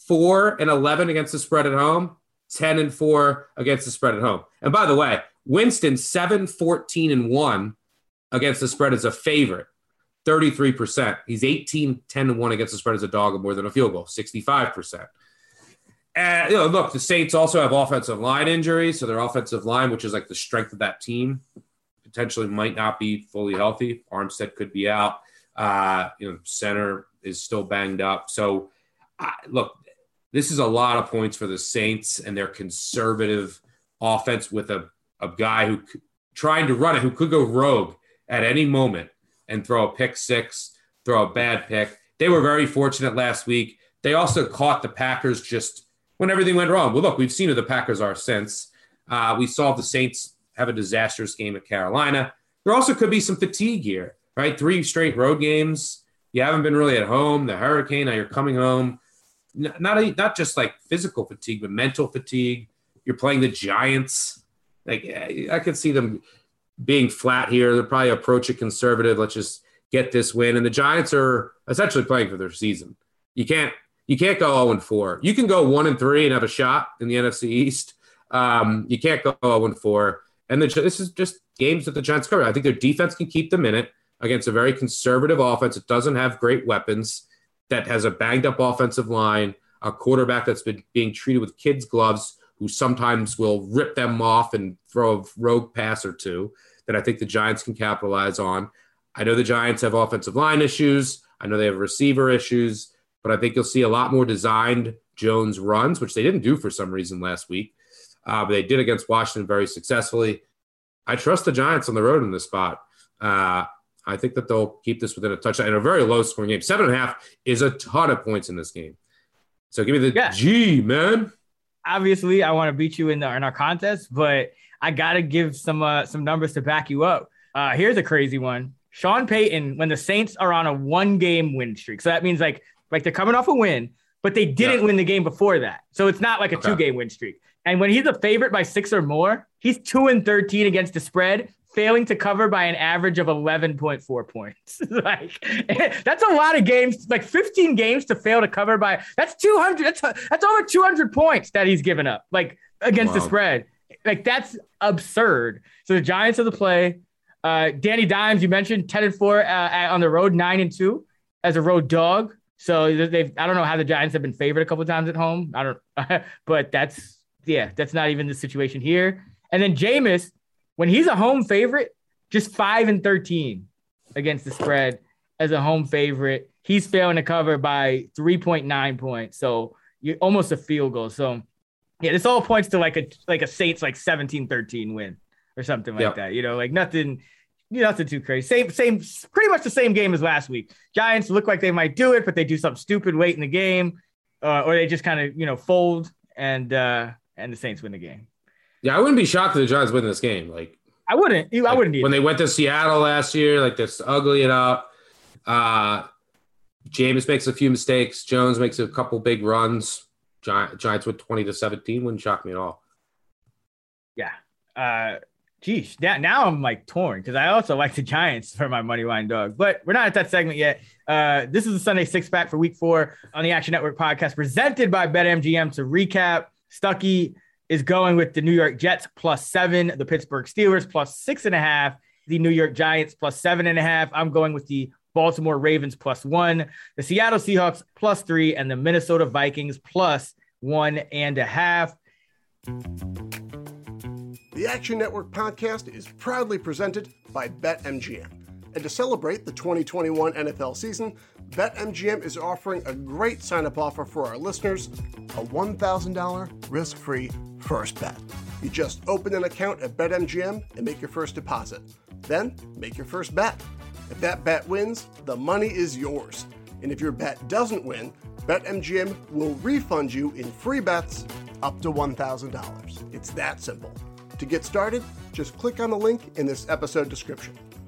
four and 11 against the spread at home, 10 and four against the spread at home. And by the way, Winston, 7, 14 and one against the spread as a favorite. 33%. He's 18, 10 and 1 against the spread as a dog of more than a field goal, 65%. And you know, look, the Saints also have offensive line injuries, so their offensive line, which is like the strength of that team, potentially might not be fully healthy. Armstead could be out. Uh, you know, center is still banged up. So, I, look, this is a lot of points for the Saints and their conservative offense with a, a guy who trying to run it who could go rogue at any moment and throw a pick six, throw a bad pick. They were very fortunate last week. They also caught the Packers just when everything went wrong. Well, look, we've seen who the Packers are since. Uh, we saw the Saints have a disastrous game at Carolina. There also could be some fatigue here, right? Three straight road games. You haven't been really at home. The hurricane. Now you're coming home. Not a, not just like physical fatigue, but mental fatigue. You're playing the Giants. Like I could see them being flat here. They'll probably approach it conservative. Let's just get this win. And the Giants are essentially playing for their season. You can't you can't go 0 and 4. You can go 1 and 3 and have a shot in the NFC East. Um, you can't go 0 and 4. And the, this is just games that the Giants cover. I think their defense can keep them in it against a very conservative offense. It doesn't have great weapons, that has a banged up offensive line, a quarterback that's been being treated with kids' gloves, who sometimes will rip them off and throw a rogue pass or two that I think the Giants can capitalize on. I know the Giants have offensive line issues. I know they have receiver issues, but I think you'll see a lot more designed Jones runs, which they didn't do for some reason last week. Uh, but they did against Washington very successfully. I trust the Giants on the road in this spot. Uh, I think that they'll keep this within a touchdown in a very low scoring game. Seven and a half is a ton of points in this game. So give me the yeah. G, man. Obviously, I want to beat you in, the, in our contest, but I got to give some uh, some numbers to back you up. Uh, here's a crazy one. Sean Payton, when the Saints are on a one game win streak, so that means like like they're coming off a win, but they didn't yeah. win the game before that. So it's not like a okay. two game win streak. And when he's a favorite by six or more, he's two and 13 against the spread, failing to cover by an average of 11.4 points. like that's a lot of games, like 15 games to fail to cover by that's 200. That's, that's over 200 points that he's given up, like against wow. the spread. Like that's absurd. So the Giants are the play. Uh, Danny Dimes, you mentioned 10 and 4 uh, on the road, 9 and 2 as a road dog. So they've I don't know how the Giants have been favored a couple times at home. I don't but that's yeah, that's not even the situation here. And then Jameis, when he's a home favorite, just 5 and 13 against the spread as a home favorite. He's failing to cover by 3.9 points. So you almost a field goal. So yeah, this all points to like a like a Saints like 17-13 win or something like yep. that. You know, like nothing, nothing too crazy. Same, same, pretty much the same game as last week. Giants look like they might do it, but they do something stupid late in the game, uh, or they just kind of you know fold and uh, and the Saints win the game. Yeah, I wouldn't be shocked if the Giants win this game. Like I wouldn't. I like, wouldn't either. When they went to Seattle last year, like this ugly it up. Uh Jameis makes a few mistakes. Jones makes a couple big runs. Giants with 20 to 17 wouldn't shock me at all. Yeah. Uh geez, now, now I'm like torn because I also like the Giants for my money line dog. But we're not at that segment yet. Uh, this is the Sunday six pack for week four on the Action Network podcast presented by BetMGM. To recap, Stuckey is going with the New York Jets plus seven, the Pittsburgh Steelers plus six and a half, the New York Giants plus seven and a half. I'm going with the Baltimore Ravens plus one, the Seattle Seahawks plus three, and the Minnesota Vikings plus one and a half. The Action Network podcast is proudly presented by BetMGM. And to celebrate the 2021 NFL season, BetMGM is offering a great sign up offer for our listeners a $1,000 risk free first bet. You just open an account at BetMGM and make your first deposit. Then make your first bet. If that bet wins, the money is yours. And if your bet doesn't win, BetMGM will refund you in free bets up to $1,000. It's that simple. To get started, just click on the link in this episode description.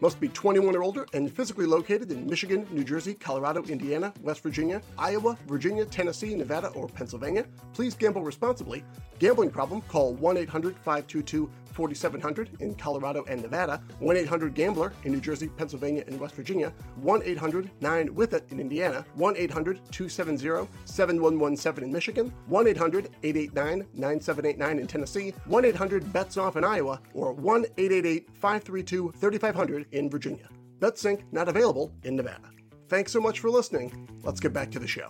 Must be 21 or older and physically located in Michigan, New Jersey, Colorado, Indiana, West Virginia, Iowa, Virginia, Tennessee, Nevada, or Pennsylvania. Please gamble responsibly. Gambling problem? Call 1 800 522 4700 in Colorado and Nevada, 1 800 Gambler in New Jersey, Pennsylvania, and West Virginia, 1 800 9 With It in Indiana, 1 800 270 7117 in Michigan, 1 800 889 9789 in Tennessee, 1 800 Bets Off in Iowa, or 1 888 532 3500 in Virginia. BetSync not available in Nevada. Thanks so much for listening. Let's get back to the show.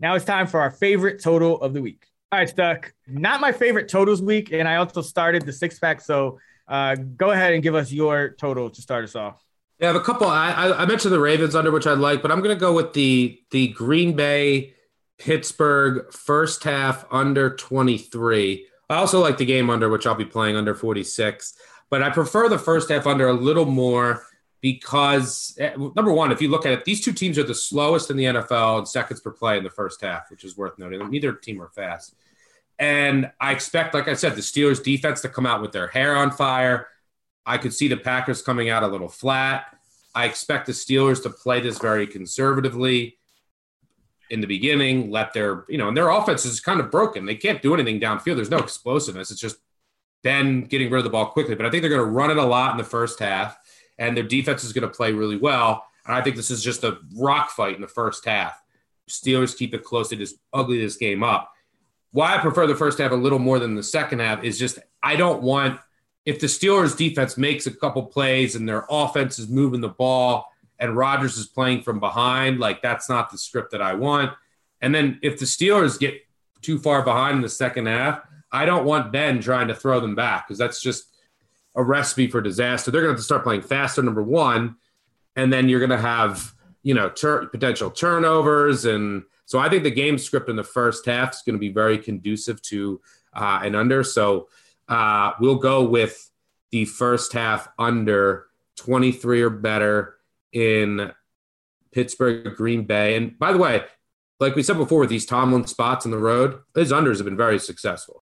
Now it's time for our favorite total of the week. All right, Stuck. Not my favorite totals week, and I also started the six pack. So uh, go ahead and give us your total to start us off. Yeah, I have a couple. I, I mentioned the Ravens under, which I like, but I'm going to go with the the Green Bay Pittsburgh first half under 23. I also like the game under, which I'll be playing under 46, but I prefer the first half under a little more because eh, number one, if you look at it, these two teams are the slowest in the NFL in seconds per play in the first half, which is worth noting. Neither team are fast. And I expect, like I said, the Steelers defense to come out with their hair on fire. I could see the Packers coming out a little flat. I expect the Steelers to play this very conservatively in the beginning, let their, you know, and their offense is kind of broken. They can't do anything downfield. There's no explosiveness. It's just Ben getting rid of the ball quickly. But I think they're going to run it a lot in the first half and their defense is going to play really well. And I think this is just a rock fight in the first half. Steelers keep it close to just ugly this game up. Why I prefer the first half a little more than the second half is just I don't want if the Steelers defense makes a couple plays and their offense is moving the ball and Rodgers is playing from behind, like that's not the script that I want. And then if the Steelers get too far behind in the second half, I don't want Ben trying to throw them back because that's just a recipe for disaster. They're going to have to start playing faster, number one, and then you're going to have you know potential turnovers, and so I think the game script in the first half is going to be very conducive to uh, an under. So uh, we'll go with the first half under 23 or better in Pittsburgh, Green Bay, and by the way. Like we said before, with these Tomlin spots on the road, his unders have been very successful.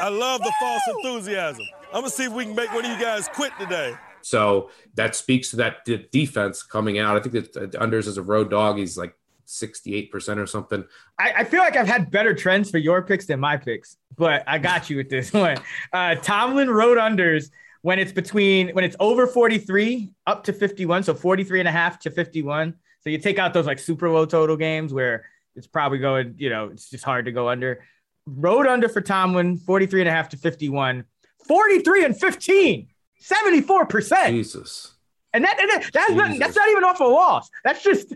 I love the false enthusiasm. I'm gonna see if we can make one of you guys quit today. So that speaks to that defense coming out. I think that the unders as a road dog, he's like 68% or something. I, I, feel like I've had better trends for your picks than my picks, but I got you with this one. Uh, Tomlin road unders when it's between when it's over 43 up to 51, so 43 and a half to 51. So you take out those like super low total games where it's probably going, you know, it's just hard to go under. Road under for Tomlin, 43 and a half to 51 43 and 15, 74%. Jesus. And that, and that that's, not, that's not even off a loss. That's just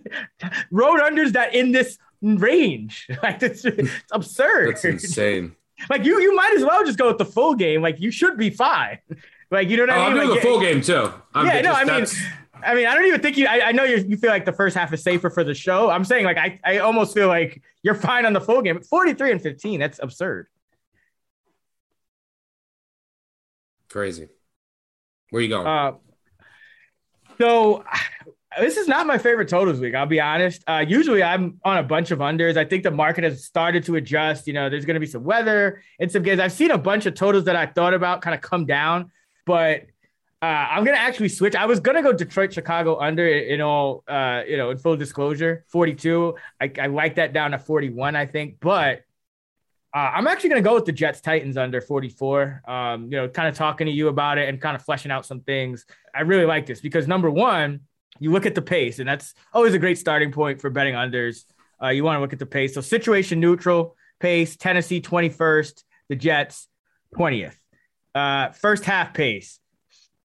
road unders that in this range. Like it's, it's absurd. That's insane. like you you might as well just go with the full game. Like you should be fine. Like you know what oh, I mean? I'm doing like, the full game too. I'm yeah, no, I mean, I mean, I don't even think you. I, I know you feel like the first half is safer for the show. I'm saying like I, I almost feel like you're fine on the full game. 43 and 15. That's absurd. Crazy. Where you going? Uh, so this is not my favorite totals week. I'll be honest. Uh, usually I'm on a bunch of unders. I think the market has started to adjust. You know, there's going to be some weather and some games. I've seen a bunch of totals that I thought about kind of come down, but uh, I'm going to actually switch. I was going to go Detroit, Chicago under in all, uh, you know, in full disclosure, 42. I, I like that down to 41, I think, but uh, I'm actually going to go with the Jets Titans under 44. Um, you know, kind of talking to you about it and kind of fleshing out some things. I really like this because number one, you look at the pace, and that's always a great starting point for betting unders. Uh, you want to look at the pace. So situation neutral pace, Tennessee 21st, the Jets 20th. Uh, first half pace,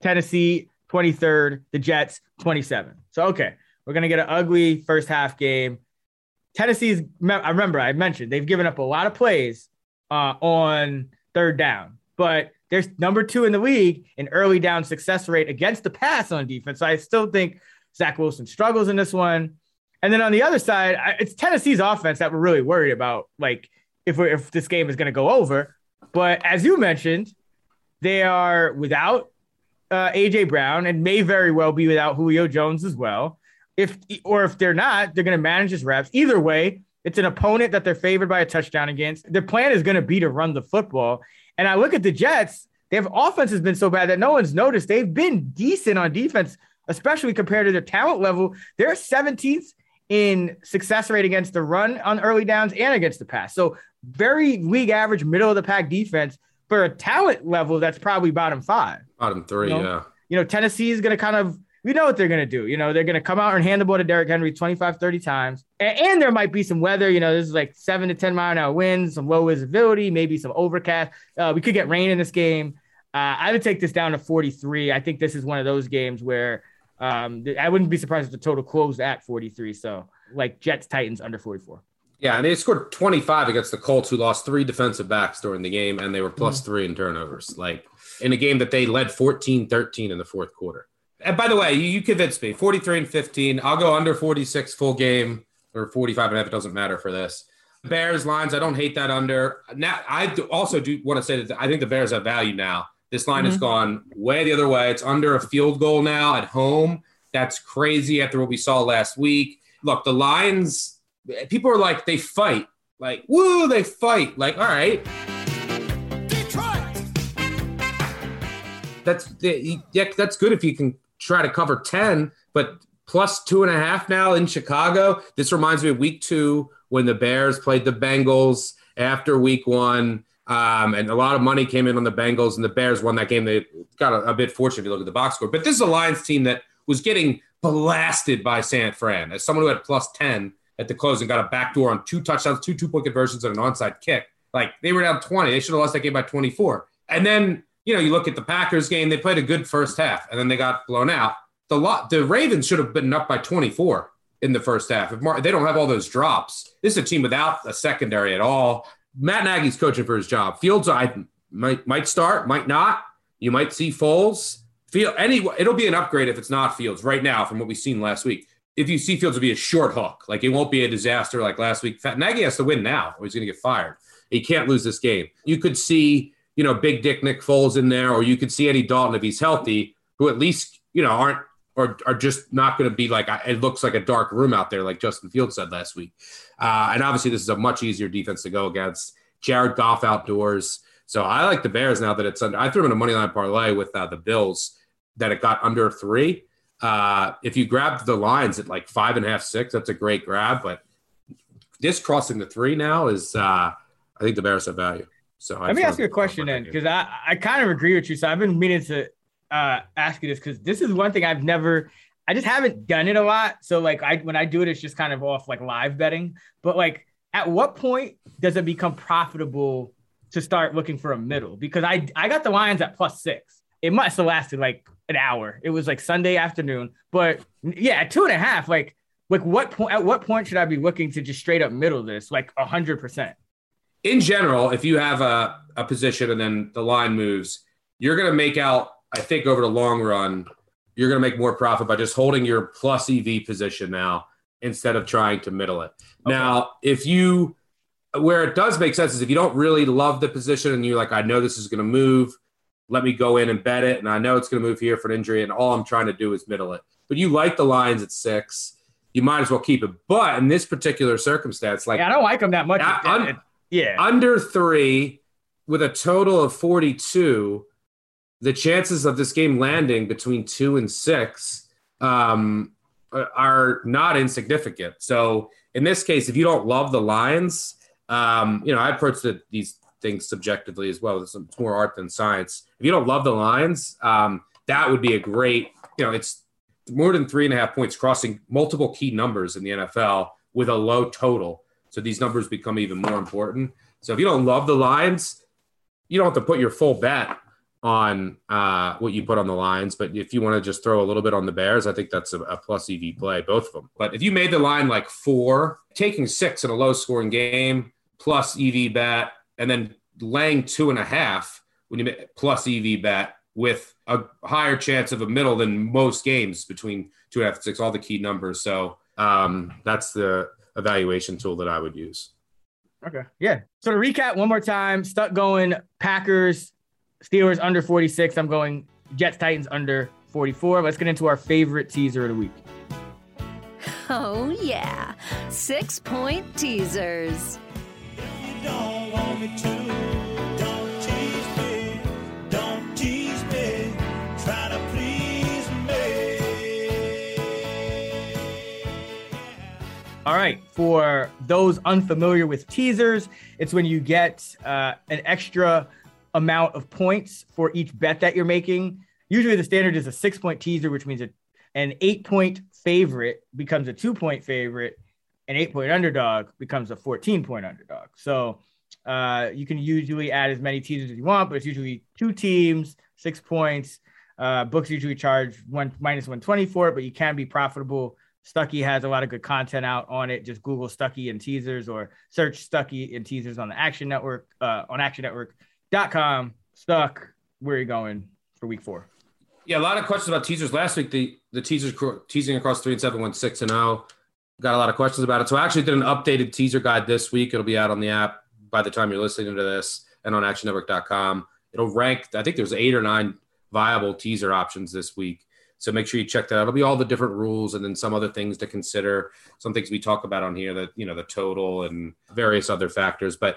Tennessee 23rd, the Jets 27th. So okay, we're gonna get an ugly first half game. Tennessee's, I remember I mentioned they've given up a lot of plays uh, on third down, but they're number two in the league in early down success rate against the pass on defense. So I still think Zach Wilson struggles in this one. And then on the other side, it's Tennessee's offense that we're really worried about. Like if if this game is going to go over, but as you mentioned, they are without uh, AJ Brown and may very well be without Julio Jones as well if or if they're not, they're going to manage his reps. Either way, it's an opponent that they're favored by a touchdown against. Their plan is going to be to run the football. And I look at the Jets, their offense has been so bad that no one's noticed. They've been decent on defense, especially compared to their talent level. They're 17th in success rate against the run on early downs and against the pass. So very league average, middle of the pack defense. for a talent level, that's probably bottom five. Bottom three, you know? yeah. You know, Tennessee is going to kind of, we know what they're going to do. You know, they're going to come out and hand the ball to Derrick Henry 25, 30 times. And, and, there might be some weather. You know, this is like seven to 10 mile an hour winds, some low visibility, maybe some overcast. Uh, we could get rain in this game. Uh, I would take this down to 43. I think this is one of those games where um, I wouldn't be surprised if the total closed at 43. So, like Jets, Titans under 44. Yeah, and they scored 25 against the Colts, who lost three defensive backs during the game, and they were plus mm-hmm. three in turnovers. Like in a game that they led 14 13 in the fourth quarter. And by the way, you, you convinced me 43 and 15. I'll go under 46 full game or 45 and a half. It doesn't matter for this. Bears Lions, I don't hate that under. Now, I also do want to say that I think the Bears have value now. This line mm-hmm. has gone way the other way. It's under a field goal now at home. That's crazy after what we saw last week. Look, the Lions, people are like, they fight. Like, woo, they fight. Like, all right. Detroit. That's yeah, that's good if you can try to cover 10, but plus two and a half now in Chicago. This reminds me of week two when the Bears played the Bengals after week one. Um, and a lot of money came in on the Bengals, and the Bears won that game. They got a, a bit fortunate if you look at the box score. But this is a Lions team that was getting blasted by San Fran. As someone who had plus 10 at the close and got a backdoor on two touchdowns, two two point conversions, and an onside kick. Like they were down 20. They should have lost that game by 24. And then, you know, you look at the Packers game, they played a good first half, and then they got blown out. The lot the Ravens should have been up by 24 in the first half. If Mar- they don't have all those drops, this is a team without a secondary at all. Matt Nagy's coaching for his job. Fields, I might might start, might not. You might see Foles. Feel any it'll be an upgrade if it's not Fields right now from what we've seen last week. If you see Fields, will be a short hook. Like it won't be a disaster like last week. Nagy has to win now, or he's going to get fired. He can't lose this game. You could see, you know, Big Dick Nick Foles in there, or you could see Andy Dalton if he's healthy, who at least you know aren't or are just not going to be like it looks like a dark room out there, like Justin Fields said last week. Uh, and obviously, this is a much easier defense to go against. Jared Goff outdoors. So I like the Bears now that it's under. I threw them in a money line parlay with uh, the Bills that it got under three. Uh, if you grab the Lions at like five and a half, six, that's a great grab. But this crossing the three now is, uh, I think the Bears have value. So let me ask you a question then, because I, I kind of agree with you. So I've been meaning to uh, ask you this because this is one thing I've never, I just haven't done it a lot. So like I when I do it, it's just kind of off like live betting. But like, at what point does it become profitable to start looking for a middle? Because I I got the Lions at plus six. It must have lasted like an hour. It was like Sunday afternoon. But yeah, at two and a half, like like what point at what point should I be looking to just straight up middle this like a hundred percent? In general, if you have a, a position and then the line moves, you're gonna make out I think over the long run, you're going to make more profit by just holding your plus EV position now instead of trying to middle it. Okay. Now, if you, where it does make sense is if you don't really love the position and you're like, I know this is going to move, let me go in and bet it. And I know it's going to move here for an injury. And all I'm trying to do is middle it. But you like the Lions at six, you might as well keep it. But in this particular circumstance, like, yeah, I don't like them that much. Un- yeah. Under three with a total of 42 the chances of this game landing between two and six um, are not insignificant. So in this case, if you don't love the Lions, um, you know, I approach the, these things subjectively as well. It's, more art than science. If you don't love the Lions, um, that would be a great, you know, it's more than three and a half points crossing multiple key numbers in the NFL with a low total. So these numbers become even more important. So if you don't love the Lions, you don't have to put your full bet on uh, what you put on the Lions. But if you want to just throw a little bit on the Bears, I think that's a, a, plus EV play, both of them. But if you made the line like four, taking six in a low scoring game, plus EV bet, and then laying two and a half when you make plus EV bet with a higher chance of a middle than most games between two and a half and six, all the key numbers. So um, that's the evaluation tool that I would use. Okay. Yeah. So to recap one more time, stuck going Packers Steelers under 46. I'm going Jets Titans under 44. Let's get into our favorite teaser of the week. Oh, yeah. Six point teasers. All right. For those unfamiliar with teasers, it's when you get uh, an extra amount of points for each bet that you're making. Usually the standard is a six point teaser, which means a, an eight point favorite becomes a two point favorite, an eight point underdog becomes a 14 point underdog. So uh, you can usually add as many teasers as you want, but it's usually two teams, six points. Uh, books usually charge one minus 120 for it, but you can be profitable. Stuckey has a lot of good content out on it. Just Google Stuckey and teasers or search Stuckey and teasers on the Action Network, uh, on actionnetwork.com. Stuck, where are you going for week four? Yeah, a lot of questions about teasers last week. The the teasers teasing across three and seven went six and zero. Got a lot of questions about it. So I actually did an updated teaser guide this week. It'll be out on the app by the time you're listening to this and on actionnetwork.com. It'll rank. I think there's eight or nine viable teaser options this week. So make sure you check that out. It'll be all the different rules and then some other things to consider. Some things we talk about on here that, you know, the total and various other factors. But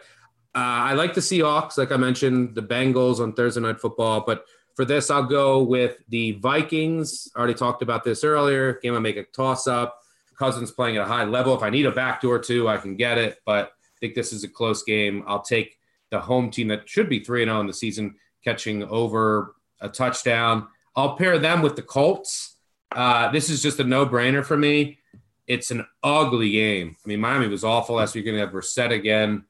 uh, I like the Seahawks, like I mentioned, the Bengals on Thursday Night Football. But for this, I'll go with the Vikings. I already talked about this earlier. Game I make a toss up. Cousins playing at a high level. If I need a backdoor two, I can get it. But I think this is a close game. I'll take the home team that should be 3 0 in the season, catching over a touchdown. I'll pair them with the Colts. Uh, this is just a no brainer for me. It's an ugly game. I mean, Miami was awful last week. Going to have Brissett again.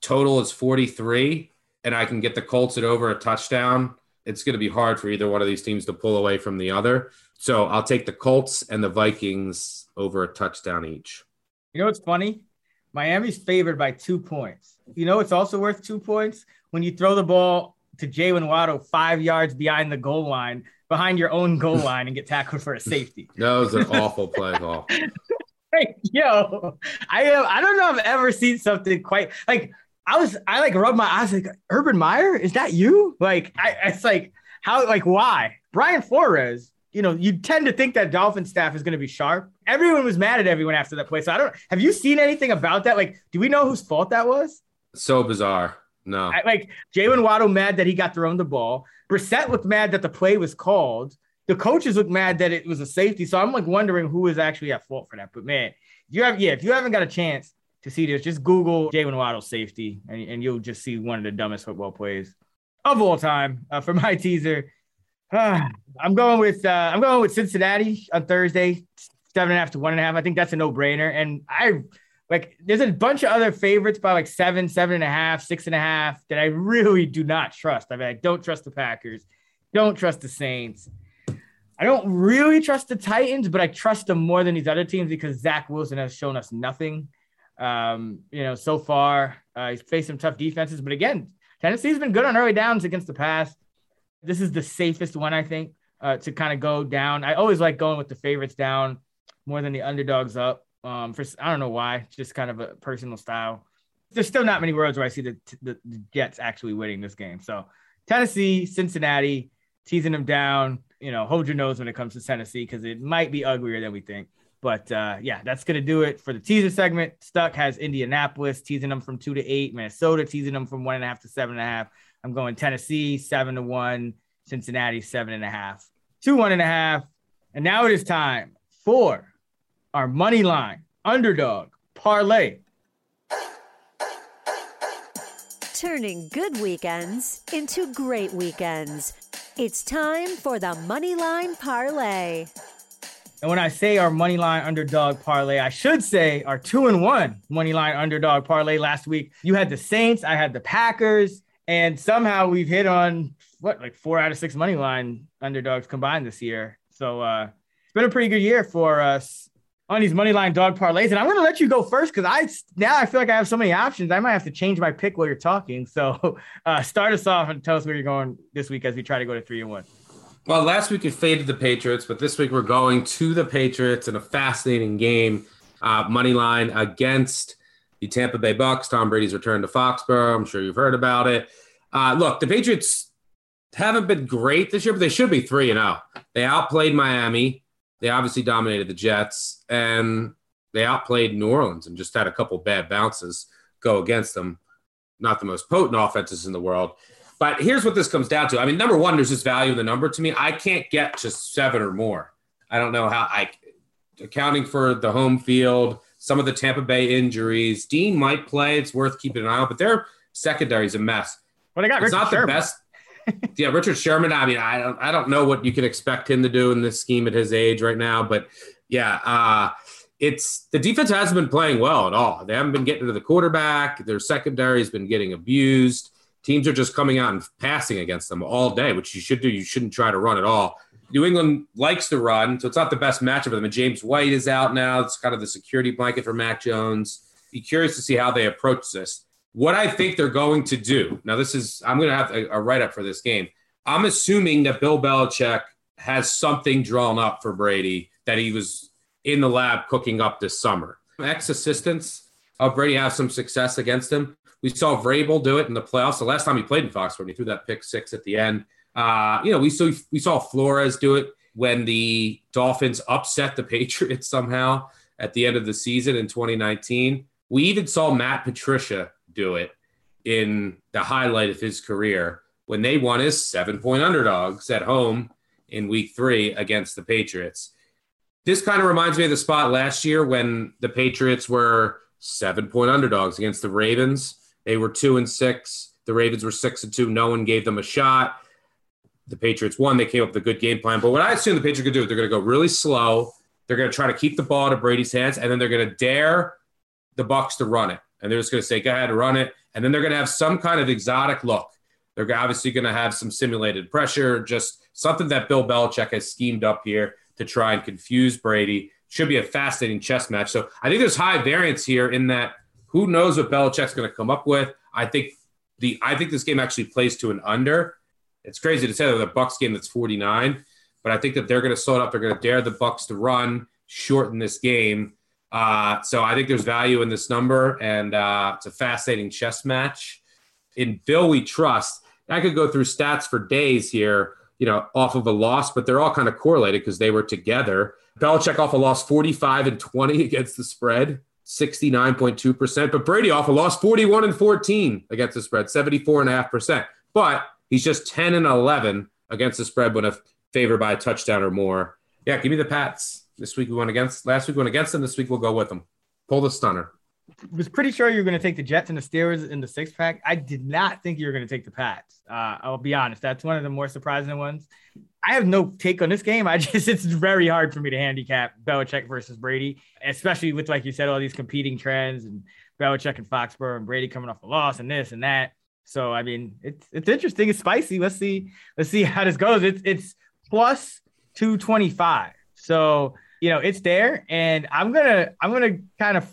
Total is 43, and I can get the Colts at over a touchdown. It's going to be hard for either one of these teams to pull away from the other. So I'll take the Colts and the Vikings over a touchdown each. You know what's funny? Miami's favored by two points. You know it's also worth two points when you throw the ball to Jaylen Waddle five yards behind the goal line, behind your own goal line, and get tackled for a safety. That was an awful play call. Hey, yo, I have, I don't know if I've ever seen something quite like I was I like rubbed my eyes like Urban Meyer, is that you? Like I it's like how like why? Brian Flores, you know, you tend to think that Dolphin staff is going to be sharp. Everyone was mad at everyone after that play. So I don't have you seen anything about that? Like, do we know whose fault that was? So bizarre. No. I, like Jaylen Waddle mad that he got thrown the ball. Brissett looked mad that the play was called. The coaches looked mad that it was a safety. So I'm like wondering who is actually at fault for that. But man, you have yeah, if you haven't got a chance to see this, just Google Jaylen Waddle safety, and, and you'll just see one of the dumbest football plays of all time. Uh, for my teaser, uh, I'm going with uh, I'm going with Cincinnati on Thursday, seven and a half to one and a half. I think that's a no brainer, and I like there's a bunch of other favorites by like seven, seven and a half, six and a half that I really do not trust. I mean, I don't trust the Packers, don't trust the Saints. I don't really trust the Titans, but I trust them more than these other teams because Zach Wilson has shown us nothing. Um, you know, so far uh, he's faced some tough defenses, but again, Tennessee's been good on early downs against the pass. This is the safest one, I think, uh, to kind of go down. I always like going with the favorites down more than the underdogs up. Um, for I don't know why, just kind of a personal style. There's still not many worlds where I see the, the, the Jets actually winning this game. So Tennessee, Cincinnati, teasing them down. You know, hold your nose when it comes to Tennessee because it might be uglier than we think. But uh, yeah, that's gonna do it for the teaser segment. Stuck has Indianapolis teasing them from two to eight, Minnesota teasing them from one and a half to seven and a half. I'm going Tennessee seven to one, Cincinnati seven and a half, two one and a half, and now it is time for our money line underdog parlay. Turning good weekends into great weekends. It's time for the money line Parlay. And when I say our money line underdog parlay, I should say our two and one money line underdog parlay last week. You had the Saints, I had the Packers, and somehow we've hit on what like four out of six money line underdogs combined this year. So uh, it's been a pretty good year for us on these money line dog parlays. And I'm going to let you go first because I now I feel like I have so many options. I might have to change my pick while you're talking. So uh, start us off and tell us where you're going this week as we try to go to three and one. Well, last week it faded the Patriots, but this week we're going to the Patriots in a fascinating game. Uh, money line against the Tampa Bay Bucks. Tom Brady's return to Foxborough. I'm sure you've heard about it. Uh, look, the Patriots haven't been great this year, but they should be three and zero. Oh. They outplayed Miami. They obviously dominated the Jets, and they outplayed New Orleans and just had a couple bad bounces go against them. Not the most potent offenses in the world. But here's what this comes down to. I mean, number one, there's just value in the number to me. I can't get to seven or more. I don't know how I accounting for the home field, some of the Tampa Bay injuries. Dean might play. It's worth keeping an eye on, but their secondary is a mess. Well, they got it's Richard not Sherman. the best. yeah, Richard Sherman. I mean, I don't, I don't know what you can expect him to do in this scheme at his age right now, but yeah, uh, it's the defense hasn't been playing well at all. They haven't been getting to the quarterback. Their secondary has been getting abused. Teams are just coming out and passing against them all day, which you should do. You shouldn't try to run at all. New England likes to run, so it's not the best matchup for them. And James White is out now. It's kind of the security blanket for Mac Jones. Be curious to see how they approach this. What I think they're going to do now, this is I'm going to have a, a write up for this game. I'm assuming that Bill Belichick has something drawn up for Brady that he was in the lab cooking up this summer. Ex assistants of Brady have some success against him. We saw Vrabel do it in the playoffs. The last time he played in Foxborough, he threw that pick six at the end. Uh, you know, we saw we saw Flores do it when the Dolphins upset the Patriots somehow at the end of the season in 2019. We even saw Matt Patricia do it in the highlight of his career when they won as seven point underdogs at home in week three against the Patriots. This kind of reminds me of the spot last year when the Patriots were seven point underdogs against the Ravens. They were two and six. The Ravens were six and two. No one gave them a shot. The Patriots won. They came up with a good game plan. But what I assume the Patriots could do, is they're going to go really slow. They're going to try to keep the ball to Brady's hands, and then they're going to dare the Bucks to run it. And they're just going to say, "Go ahead, run it." And then they're going to have some kind of exotic look. They're obviously going to have some simulated pressure, just something that Bill Belichick has schemed up here to try and confuse Brady. Should be a fascinating chess match. So I think there's high variance here in that who knows what Belichick's going to come up with. I think the I think this game actually plays to an under. It's crazy to say that the Bucks game that's 49, but I think that they're going to slow it up. They're going to dare the Bucks to run, shorten this game. Uh, so I think there's value in this number, and uh, it's a fascinating chess match. In Bill, we trust. I could go through stats for days here, you know, off of a loss, but they're all kind of correlated because they were together. Belichick off a loss 45 and 20 against the spread, 69.2%. But Brady off a loss 41 and 14 against the spread, 74.5%. But he's just 10 and 11 against the spread when a favored by a touchdown or more. Yeah, give me the Pats. This week we went against, last week we went against them. This week we'll go with them. Pull the stunner. Was pretty sure you were going to take the Jets and the Steelers in the six pack. I did not think you were going to take the Pats. Uh, I'll be honest. That's one of the more surprising ones. I have no take on this game. I just it's very hard for me to handicap Belichick versus Brady, especially with like you said, all these competing trends and Belichick and Foxborough and Brady coming off a loss and this and that. So I mean, it's it's interesting. It's spicy. Let's see. Let's see how this goes. It's it's plus two twenty five. So you know it's there, and I'm gonna I'm gonna kind of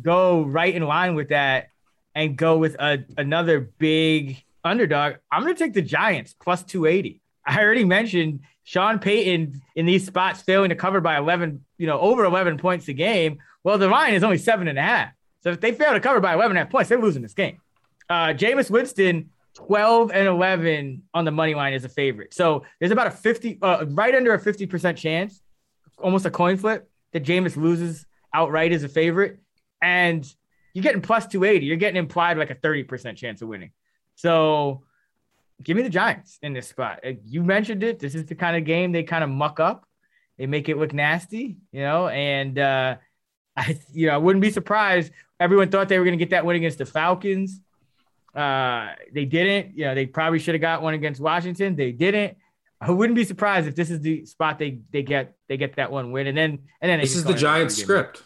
go right in line with that and go with a, another big underdog. I'm gonna take the Giants plus two eighty. I already mentioned Sean Payton in these spots failing to cover by 11, you know, over 11 points a game. Well, the line is only seven and a half. So if they fail to cover by 11 and a half points, they're losing this game. Uh, Jameis Winston, 12 and 11 on the money line is a favorite. So there's about a 50, uh, right under a 50% chance, almost a coin flip, that Jameis loses outright as a favorite. And you're getting plus 280. You're getting implied like a 30% chance of winning. So give me the Giants in this spot. You mentioned it. This is the kind of game they kind of muck up. They make it look nasty, you know, and uh, I, you know, I wouldn't be surprised. Everyone thought they were going to get that win against the Falcons. Uh, they didn't. You know, they probably should have got one against Washington. They didn't. I wouldn't be surprised if this is the spot they they get they get that one win, and then and then this is the Giants script.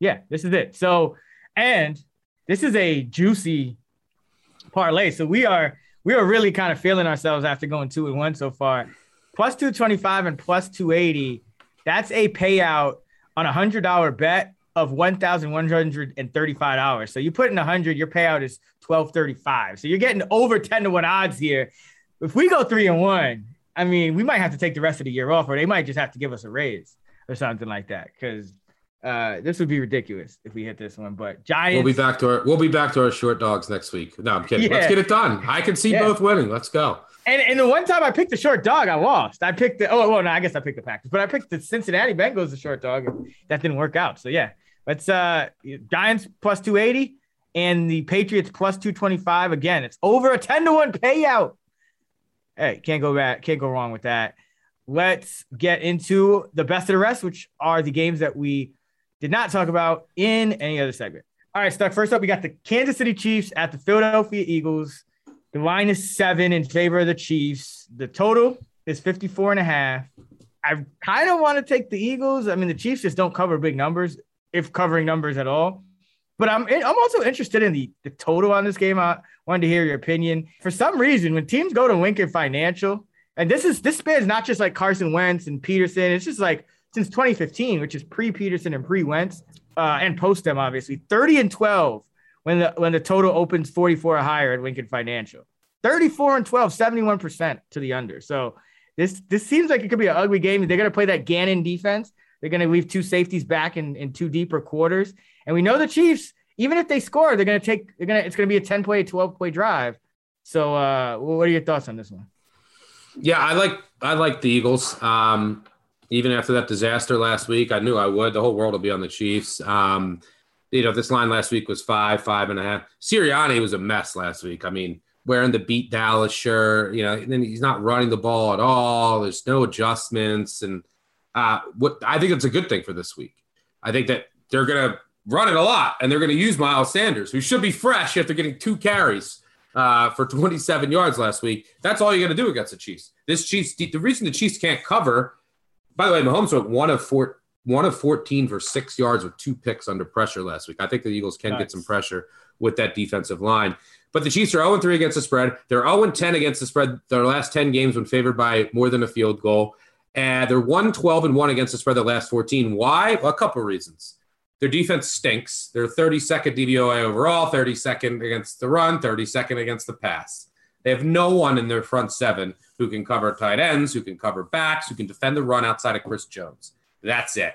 Yeah, this is it. So, and this is a juicy parlay. So we are we are really kind of feeling ourselves after going two and one so far. Plus 225 and plus 280. That's a payout on a hundred dollar bet of one thousand one hundred and thirty-five dollars. So you put in a hundred, your payout is twelve thirty-five. So you're getting over ten to one odds here. If we go three and one, I mean, we might have to take the rest of the year off, or they might just have to give us a raise or something like that. Because uh, this would be ridiculous if we hit this one. But Giants, We'll be back to our we'll be back to our short dogs next week. No, I'm kidding. Let's get it done. I can see Yeah. both winning. Let's go. And, and the one time I picked the short dog, I lost. I picked the oh well, no, I guess I picked the Packers, but I picked the Cincinnati Bengals, the short dog. and That didn't work out. So yeah, let's uh Giants plus two eighty and the Patriots plus two twenty five. Again, it's over a ten to one payout. Hey, can't go back, can't go wrong with that. Let's get into the best of the rest, which are the games that we did not talk about in any other segment. All right, Stuck. First up, we got the Kansas City Chiefs at the Philadelphia Eagles. The line is seven in favor of the Chiefs. The total is 54 and a half. I kind of want to take the Eagles. I mean, the Chiefs just don't cover big numbers, if covering numbers at all. But I'm I'm also interested in the, the total on this game. I wanted to hear your opinion. For some reason, when teams go to Lincoln Financial, and this is this spans not just like Carson Wentz and Pederson, it's just like since 2015, which is pre-Pederson and pre-Wentz, uh, and post them, obviously, 30 and 12 when the when the total opens 44 or higher at Lincoln Financial. 34 and 12, 71% to the under. So this this seems like it could be an ugly game. They're gonna play that Gannon defense. They're gonna leave two safeties back in, in two deeper quarters. And we know the Chiefs, even if they score, they're gonna take they're gonna it's gonna be a 10 play, 12 play drive. So uh what are your thoughts on this one? Yeah, I like I like the Eagles. Um, even after that disaster last week, I knew I would. The whole world will be on the Chiefs. Um, you know, this line last week was five, five and a half. Sirianni was a mess last week. I mean, wearing the beat Dallas shirt, you know, and then he's not running the ball at all. There's no adjustments. And uh, what I think it's a good thing for this week. I think that they're going to run it a lot and they're going to use Miles Sanders, who should be fresh after getting two carries uh, for 27 yards last week. That's all you got to do against the Chiefs. This Chiefs, the reason the Chiefs can't cover by the way, Mahomes went one of four, one of 14 for six yards with two picks under pressure last week. I think the Eagles can nice. get some pressure with that defensive line. But the Chiefs are 0 3 against the spread. They're 0 10 against the spread their last 10 games when favored by more than a field goal. And they're 1 12 and 1 against the spread the last 14. Why? Well, a couple of reasons. Their defense stinks. They're 32nd DVOA overall, 32nd against the run, 32nd against the pass. They have no one in their front seven who can cover tight ends, who can cover backs, who can defend the run outside of Chris Jones. That's it.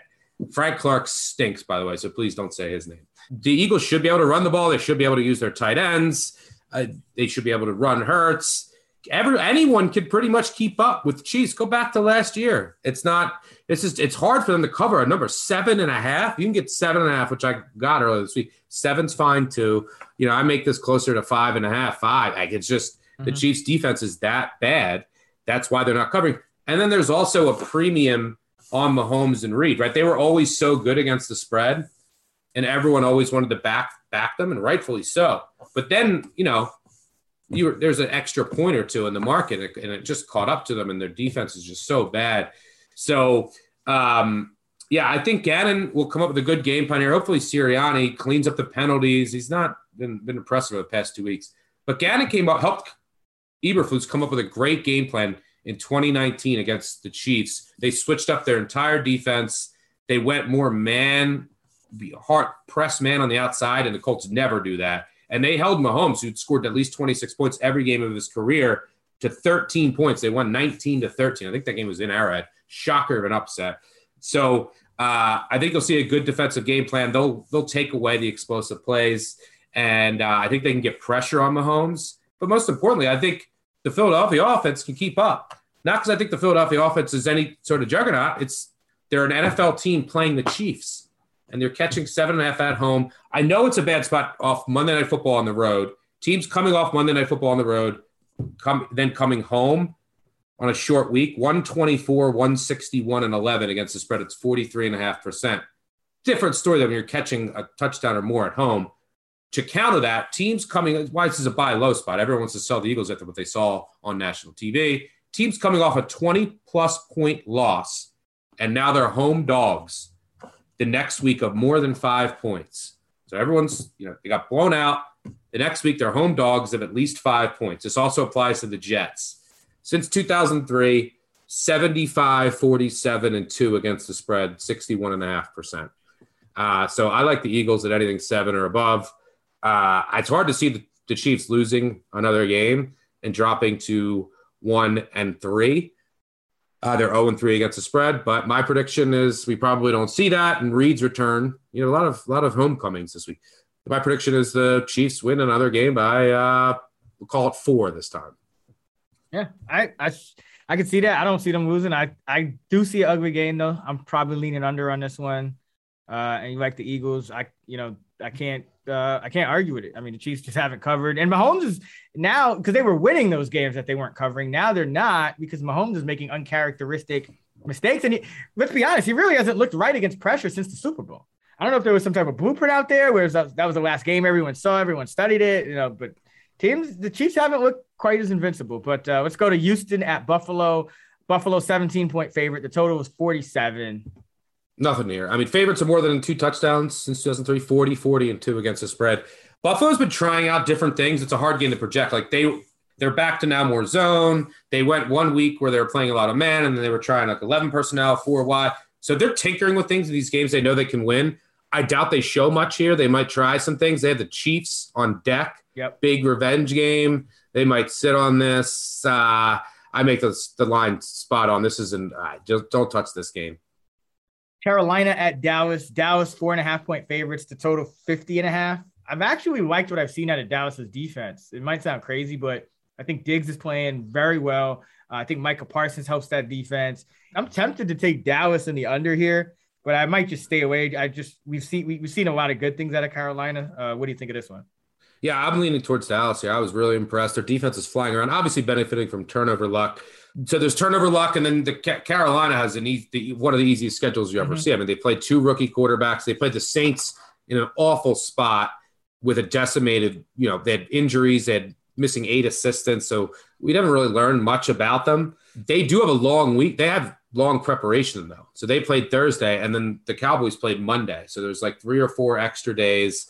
Frank Clark stinks, by the way, so please don't say his name. The Eagles should be able to run the ball. They should be able to use their tight ends. Uh, they should be able to run Hurts. Every anyone could pretty much keep up with Chiefs. Go back to last year. It's not. It's just. It's hard for them to cover a number seven and a half. You can get seven and a half, which I got earlier this week. Seven's fine too. You know, I make this closer to five and a half, five. Like it's just the mm-hmm. Chiefs defense is that bad. That's why they're not covering. And then there's also a premium on Mahomes and Reid, right? They were always so good against the spread, and everyone always wanted to back back them, and rightfully so. But then, you know, you were, there's an extra point or two in the market, and it just caught up to them, and their defense is just so bad. So, um, yeah, I think Gannon will come up with a good game plan here. Hopefully, Sirianni cleans up the penalties. He's not been, been impressive the past two weeks, but Gannon came up, helped Eberflus come up with a great game plan in 2019 against the Chiefs. They switched up their entire defense. They went more man, hard press man on the outside, and the Colts never do that. And they held Mahomes, who'd scored at least 26 points every game of his career, to 13 points. They won 19 to 13. I think that game was in Arrowhead. Shocker of an upset. So uh, I think you'll see a good defensive game plan. They'll they'll take away the explosive plays, and uh, I think they can get pressure on Mahomes. But most importantly, I think the Philadelphia offense can keep up. Not because I think the Philadelphia offense is any sort of juggernaut. It's they're an NFL team playing the Chiefs, and they're catching seven and a half at home. I know it's a bad spot off Monday Night Football on the road. Teams coming off Monday Night Football on the road, come then coming home on a short week, 124, 161, and 11 against the spread. It's 43.5%. Different story than when you're catching a touchdown or more at home to counter that, teams coming, why this is a buy low spot. Everyone wants to sell the Eagles after what they saw on national TV. Teams coming off a 20 plus point loss, and now they're home dogs the next week of more than five points. So everyone's, you know, they got blown out. The next week, they're home dogs of at least five points. This also applies to the Jets. Since 2003, 75, 47, and 2 against the spread, 61.5%. Uh, so I like the Eagles at anything seven or above. Uh, it's hard to see the, the Chiefs losing another game and dropping to one and three. Uh, they're 0 and 3 against the spread, but my prediction is we probably don't see that. And Reid's return, you know, a lot of lot of homecomings this week. My prediction is the Chiefs win another game by uh, we'll call it four this time. Yeah, I I I can see that. I don't see them losing. I I do see an ugly game though. I'm probably leaning under on this one. Uh, and you like the Eagles. I you know I can't uh, I can't argue with it. I mean, the Chiefs just haven't covered, and Mahomes is now because they were winning those games that they weren't covering. Now they're not because Mahomes is making uncharacteristic mistakes, and he, let's be honest, he really hasn't looked right against pressure since the Super Bowl. I don't know if there was some type of blueprint out there where that, that was the last game everyone saw, everyone studied it, you know, but teams, the Chiefs haven't looked quite as invincible. But uh, let's go to Houston at Buffalo. Buffalo 17 point favorite. The total was 47. Nothing near. I mean, favorites are more than two touchdowns since 2003, 40, 40, and two against the spread. Buffalo's been trying out different things. It's a hard game to project. Like they they're back to now more zone. They went one week where they were playing a lot of man, and then they were trying like 11 personnel, four wide. So they're tinkering with things in these games they know they can win. I doubt they show much here. They might try some things. They have the Chiefs on deck. Yep. Big revenge game. They might sit on this. Uh, I make the, the line spot on. This isn't, uh, just don't touch this game. Carolina at Dallas. Dallas, four and a half point favorites. The total 50 and a half. I've actually liked what I've seen out of Dallas's defense. It might sound crazy, but I think Diggs is playing very well. Uh, I think Micah Parsons helps that defense. I'm tempted to take Dallas in the under here, but I might just stay away. I just we've seen we, have seen a lot of good things out of Carolina. Uh, what do you think of this one? Yeah, I'm leaning towards Dallas here. I was really impressed. Their defense is flying around, obviously benefiting from turnover luck. So there's turnover luck, and then the Carolina has an easy, one of the easiest schedules you ever mm-hmm. see. I mean, they played two rookie quarterbacks. They played the Saints in an awful spot with a decimated. You know, they had injuries. They had missing eight assistants. So we didn't really learn much about them. They do have a long week. They have long preparation though. So they played Thursday and then the Cowboys played Monday. So there's like three or four extra days.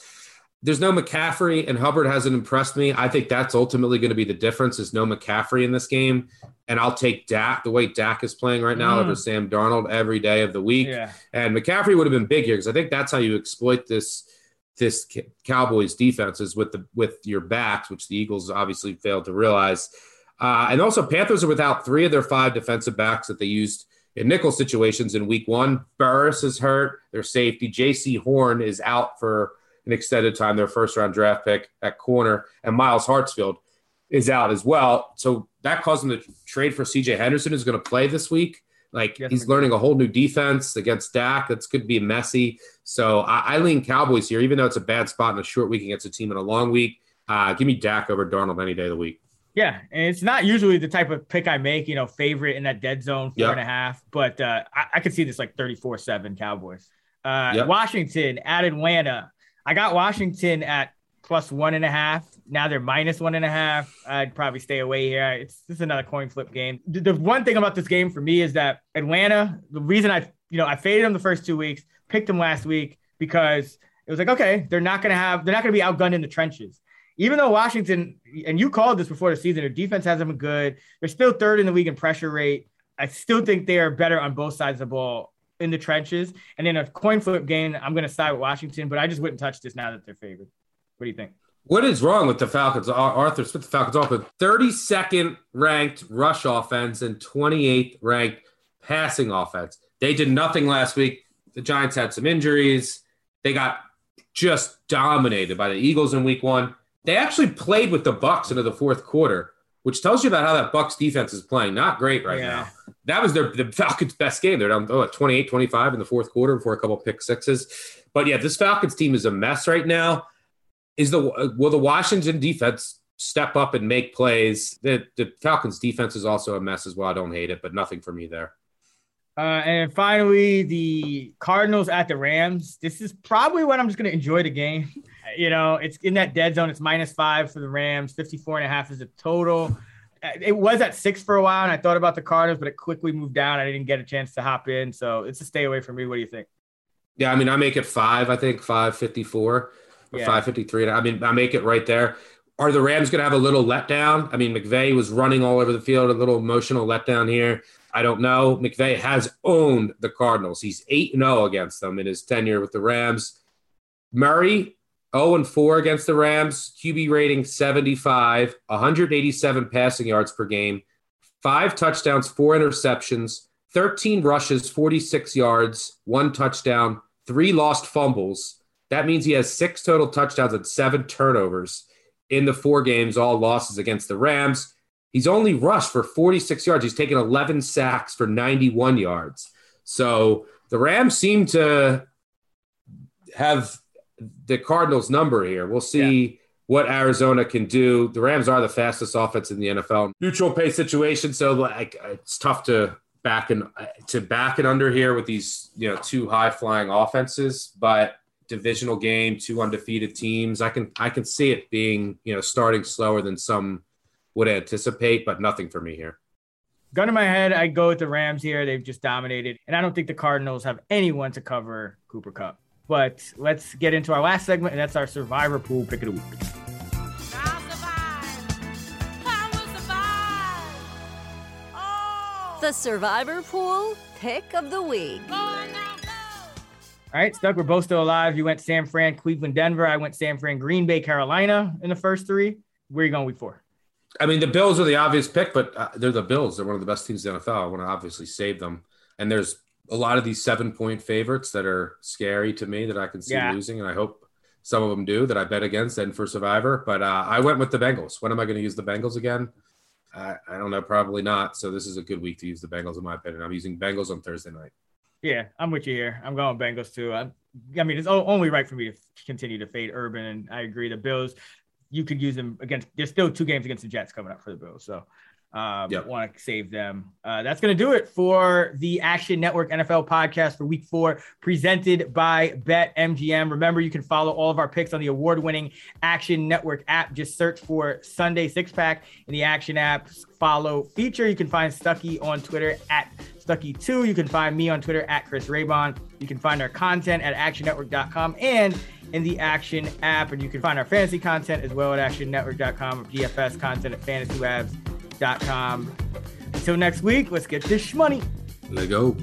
There's no McCaffrey and Hubbard hasn't impressed me. I think that's ultimately going to be the difference is no McCaffrey in this game. And I'll take Dak the way Dak is playing right now mm. over Sam Darnold every day of the week. Yeah. And McCaffrey would have been big here because I think that's how you exploit this this Cowboys defense is with the with your backs, which the Eagles obviously failed to realize. Uh, and also, Panthers are without three of their five defensive backs that they used in nickel situations in Week One. Burris is hurt. Their safety Jaycee Horn is out for an extended time. Their first round draft pick at corner, and Myles Hartsfield is out as well. So that caused them to trade for C.J. Henderson, who's going to play this week. Like yes, he's learning a whole new defense against Dak. That's could be messy. So I, I, lean Cowboys here, even though it's a bad spot in a short week against a team in a long week. Uh, give me Dak over Darnold any day of the week. Yeah, and it's not usually the type of pick I make, you know, favorite in that dead zone four yep. and a half. But uh, I, I could see this like 34-7 Cowboys. Uh, yep. Washington at Atlanta. I got Washington at plus one and a half. Now they're minus one and a half. I'd probably stay away here. It's just another coin flip game. The, one thing about this game for me is that Atlanta, the reason I, you know, I faded them the first two weeks, picked them last week because it was like, okay, they're not to have, they're not going to be outgunned in the trenches. Even though Washington, and you called this before the season, their defense hasn't been good. They're still third in the league in pressure rate. I still think they are better on both sides of the ball in the trenches. And in a coin flip game, I'm going to side with Washington, but I just wouldn't touch this now that they're favored. What do you think? What is wrong with the Falcons? Arthur split the Falcons off with 32nd ranked rush offense and 28th ranked passing offense. They did nothing last week. The Giants had some injuries. They got just dominated by the Eagles in week one. They actually played with the Bucks into the fourth quarter, which tells you about how that Bucks defense is playing. Not great right yeah. now. That was their the Falcons' best game. They're down oh, 28 25 in the fourth quarter before a couple pick sixes. But yeah, this Falcons team is a mess right now is the will the Washington defense step up and make plays? The the Falcons defense is also a mess as well. I don't hate it, but nothing for me there. Uh, and finally, the Cardinals at the Rams. This is probably when I'm just going to enjoy the game. You know, it's in that dead zone. It's minus five for the Rams. 54 and a half is the total. It was at six for a while, and I thought about the Cardinals, but it quickly moved down. I didn't get a chance to hop in. So it's a stay away from me. What do you think? Yeah, I mean, I make it five, I think, 554 yeah. 553. I mean, I make it right there. Are the Rams going to have a little letdown? I mean, McVay was running all over the field, a little emotional letdown here. I don't know. McVay has owned the Cardinals. He's 8 0 against them in his tenure with the Rams. Murray, 0 and 4 against the Rams, QB rating 75, 187 passing yards per game, five touchdowns, four interceptions, 13 rushes, 46 yards, one touchdown, three lost fumbles. That means he has six total touchdowns and seven turnovers in the four games, all losses against the Rams. He's only rushed for 46 yards. He's taken 11 sacks for 91 yards. So the Rams seem to have the Cardinals' number here. We'll see. Yeah what Arizona can do. The Rams are the fastest offense in the NFL. Neutral pace situation, so like it's tough to back and to back it under here with these you know two high flying offenses. But divisional game, two undefeated teams. I can I can see it being you know starting slower than some would anticipate, but nothing for me here. Gun in my head, I go with the Rams here. They've just dominated, and I don't think the Cardinals have anyone to cover Cooper Kupp. But let's get into our last segment, and that's our Survivor Pool Pick of the Week. I will survive. Oh, the Survivor Pool Pick of the Week. All right, Stuck, we're both still alive. You went San Fran, Cleveland, Denver. I went San Fran, Green Bay, Carolina in the first three. Where are you going week four? I mean, the Bills are the obvious pick, but uh, they're the Bills. They're one of the best teams in the NFL. I want to obviously save them. And there's a lot of these seven point favorites that are scary to me that I can see yeah. losing. And I hope some of them do that I bet against and for Survivor. But uh, I went with the Bengals. When am I going to use the Bengals again? I, I don't know, probably not. So this is a good week to use the Bengals, in my opinion. I'm using Bengals on Thursday night. Yeah, I'm with you here. I'm going Bengals too. I, I mean, it's only right for me to continue to fade Urban, and I agree. The Bills, you could use them against. There's still two games against the Jets coming up for the Bills, so um, yep. Want to save them. Uh, that's going to do it for the Action Network NFL podcast for week four, presented by BetMGM. Remember, you can follow all of our picks on the award winning Action Network app. Just search for Sunday Six Pack in the Action app. Follow feature. You can find Stuckey on Twitter at Stuckey2. You can find me on Twitter at Chris Raybon. You can find our content at actionnetwork.com and in the Action app. And you can find our fantasy content as well at actionnetwork.com, or DFS content at fantasylabs.com. Until next week, let's get this money. Let go.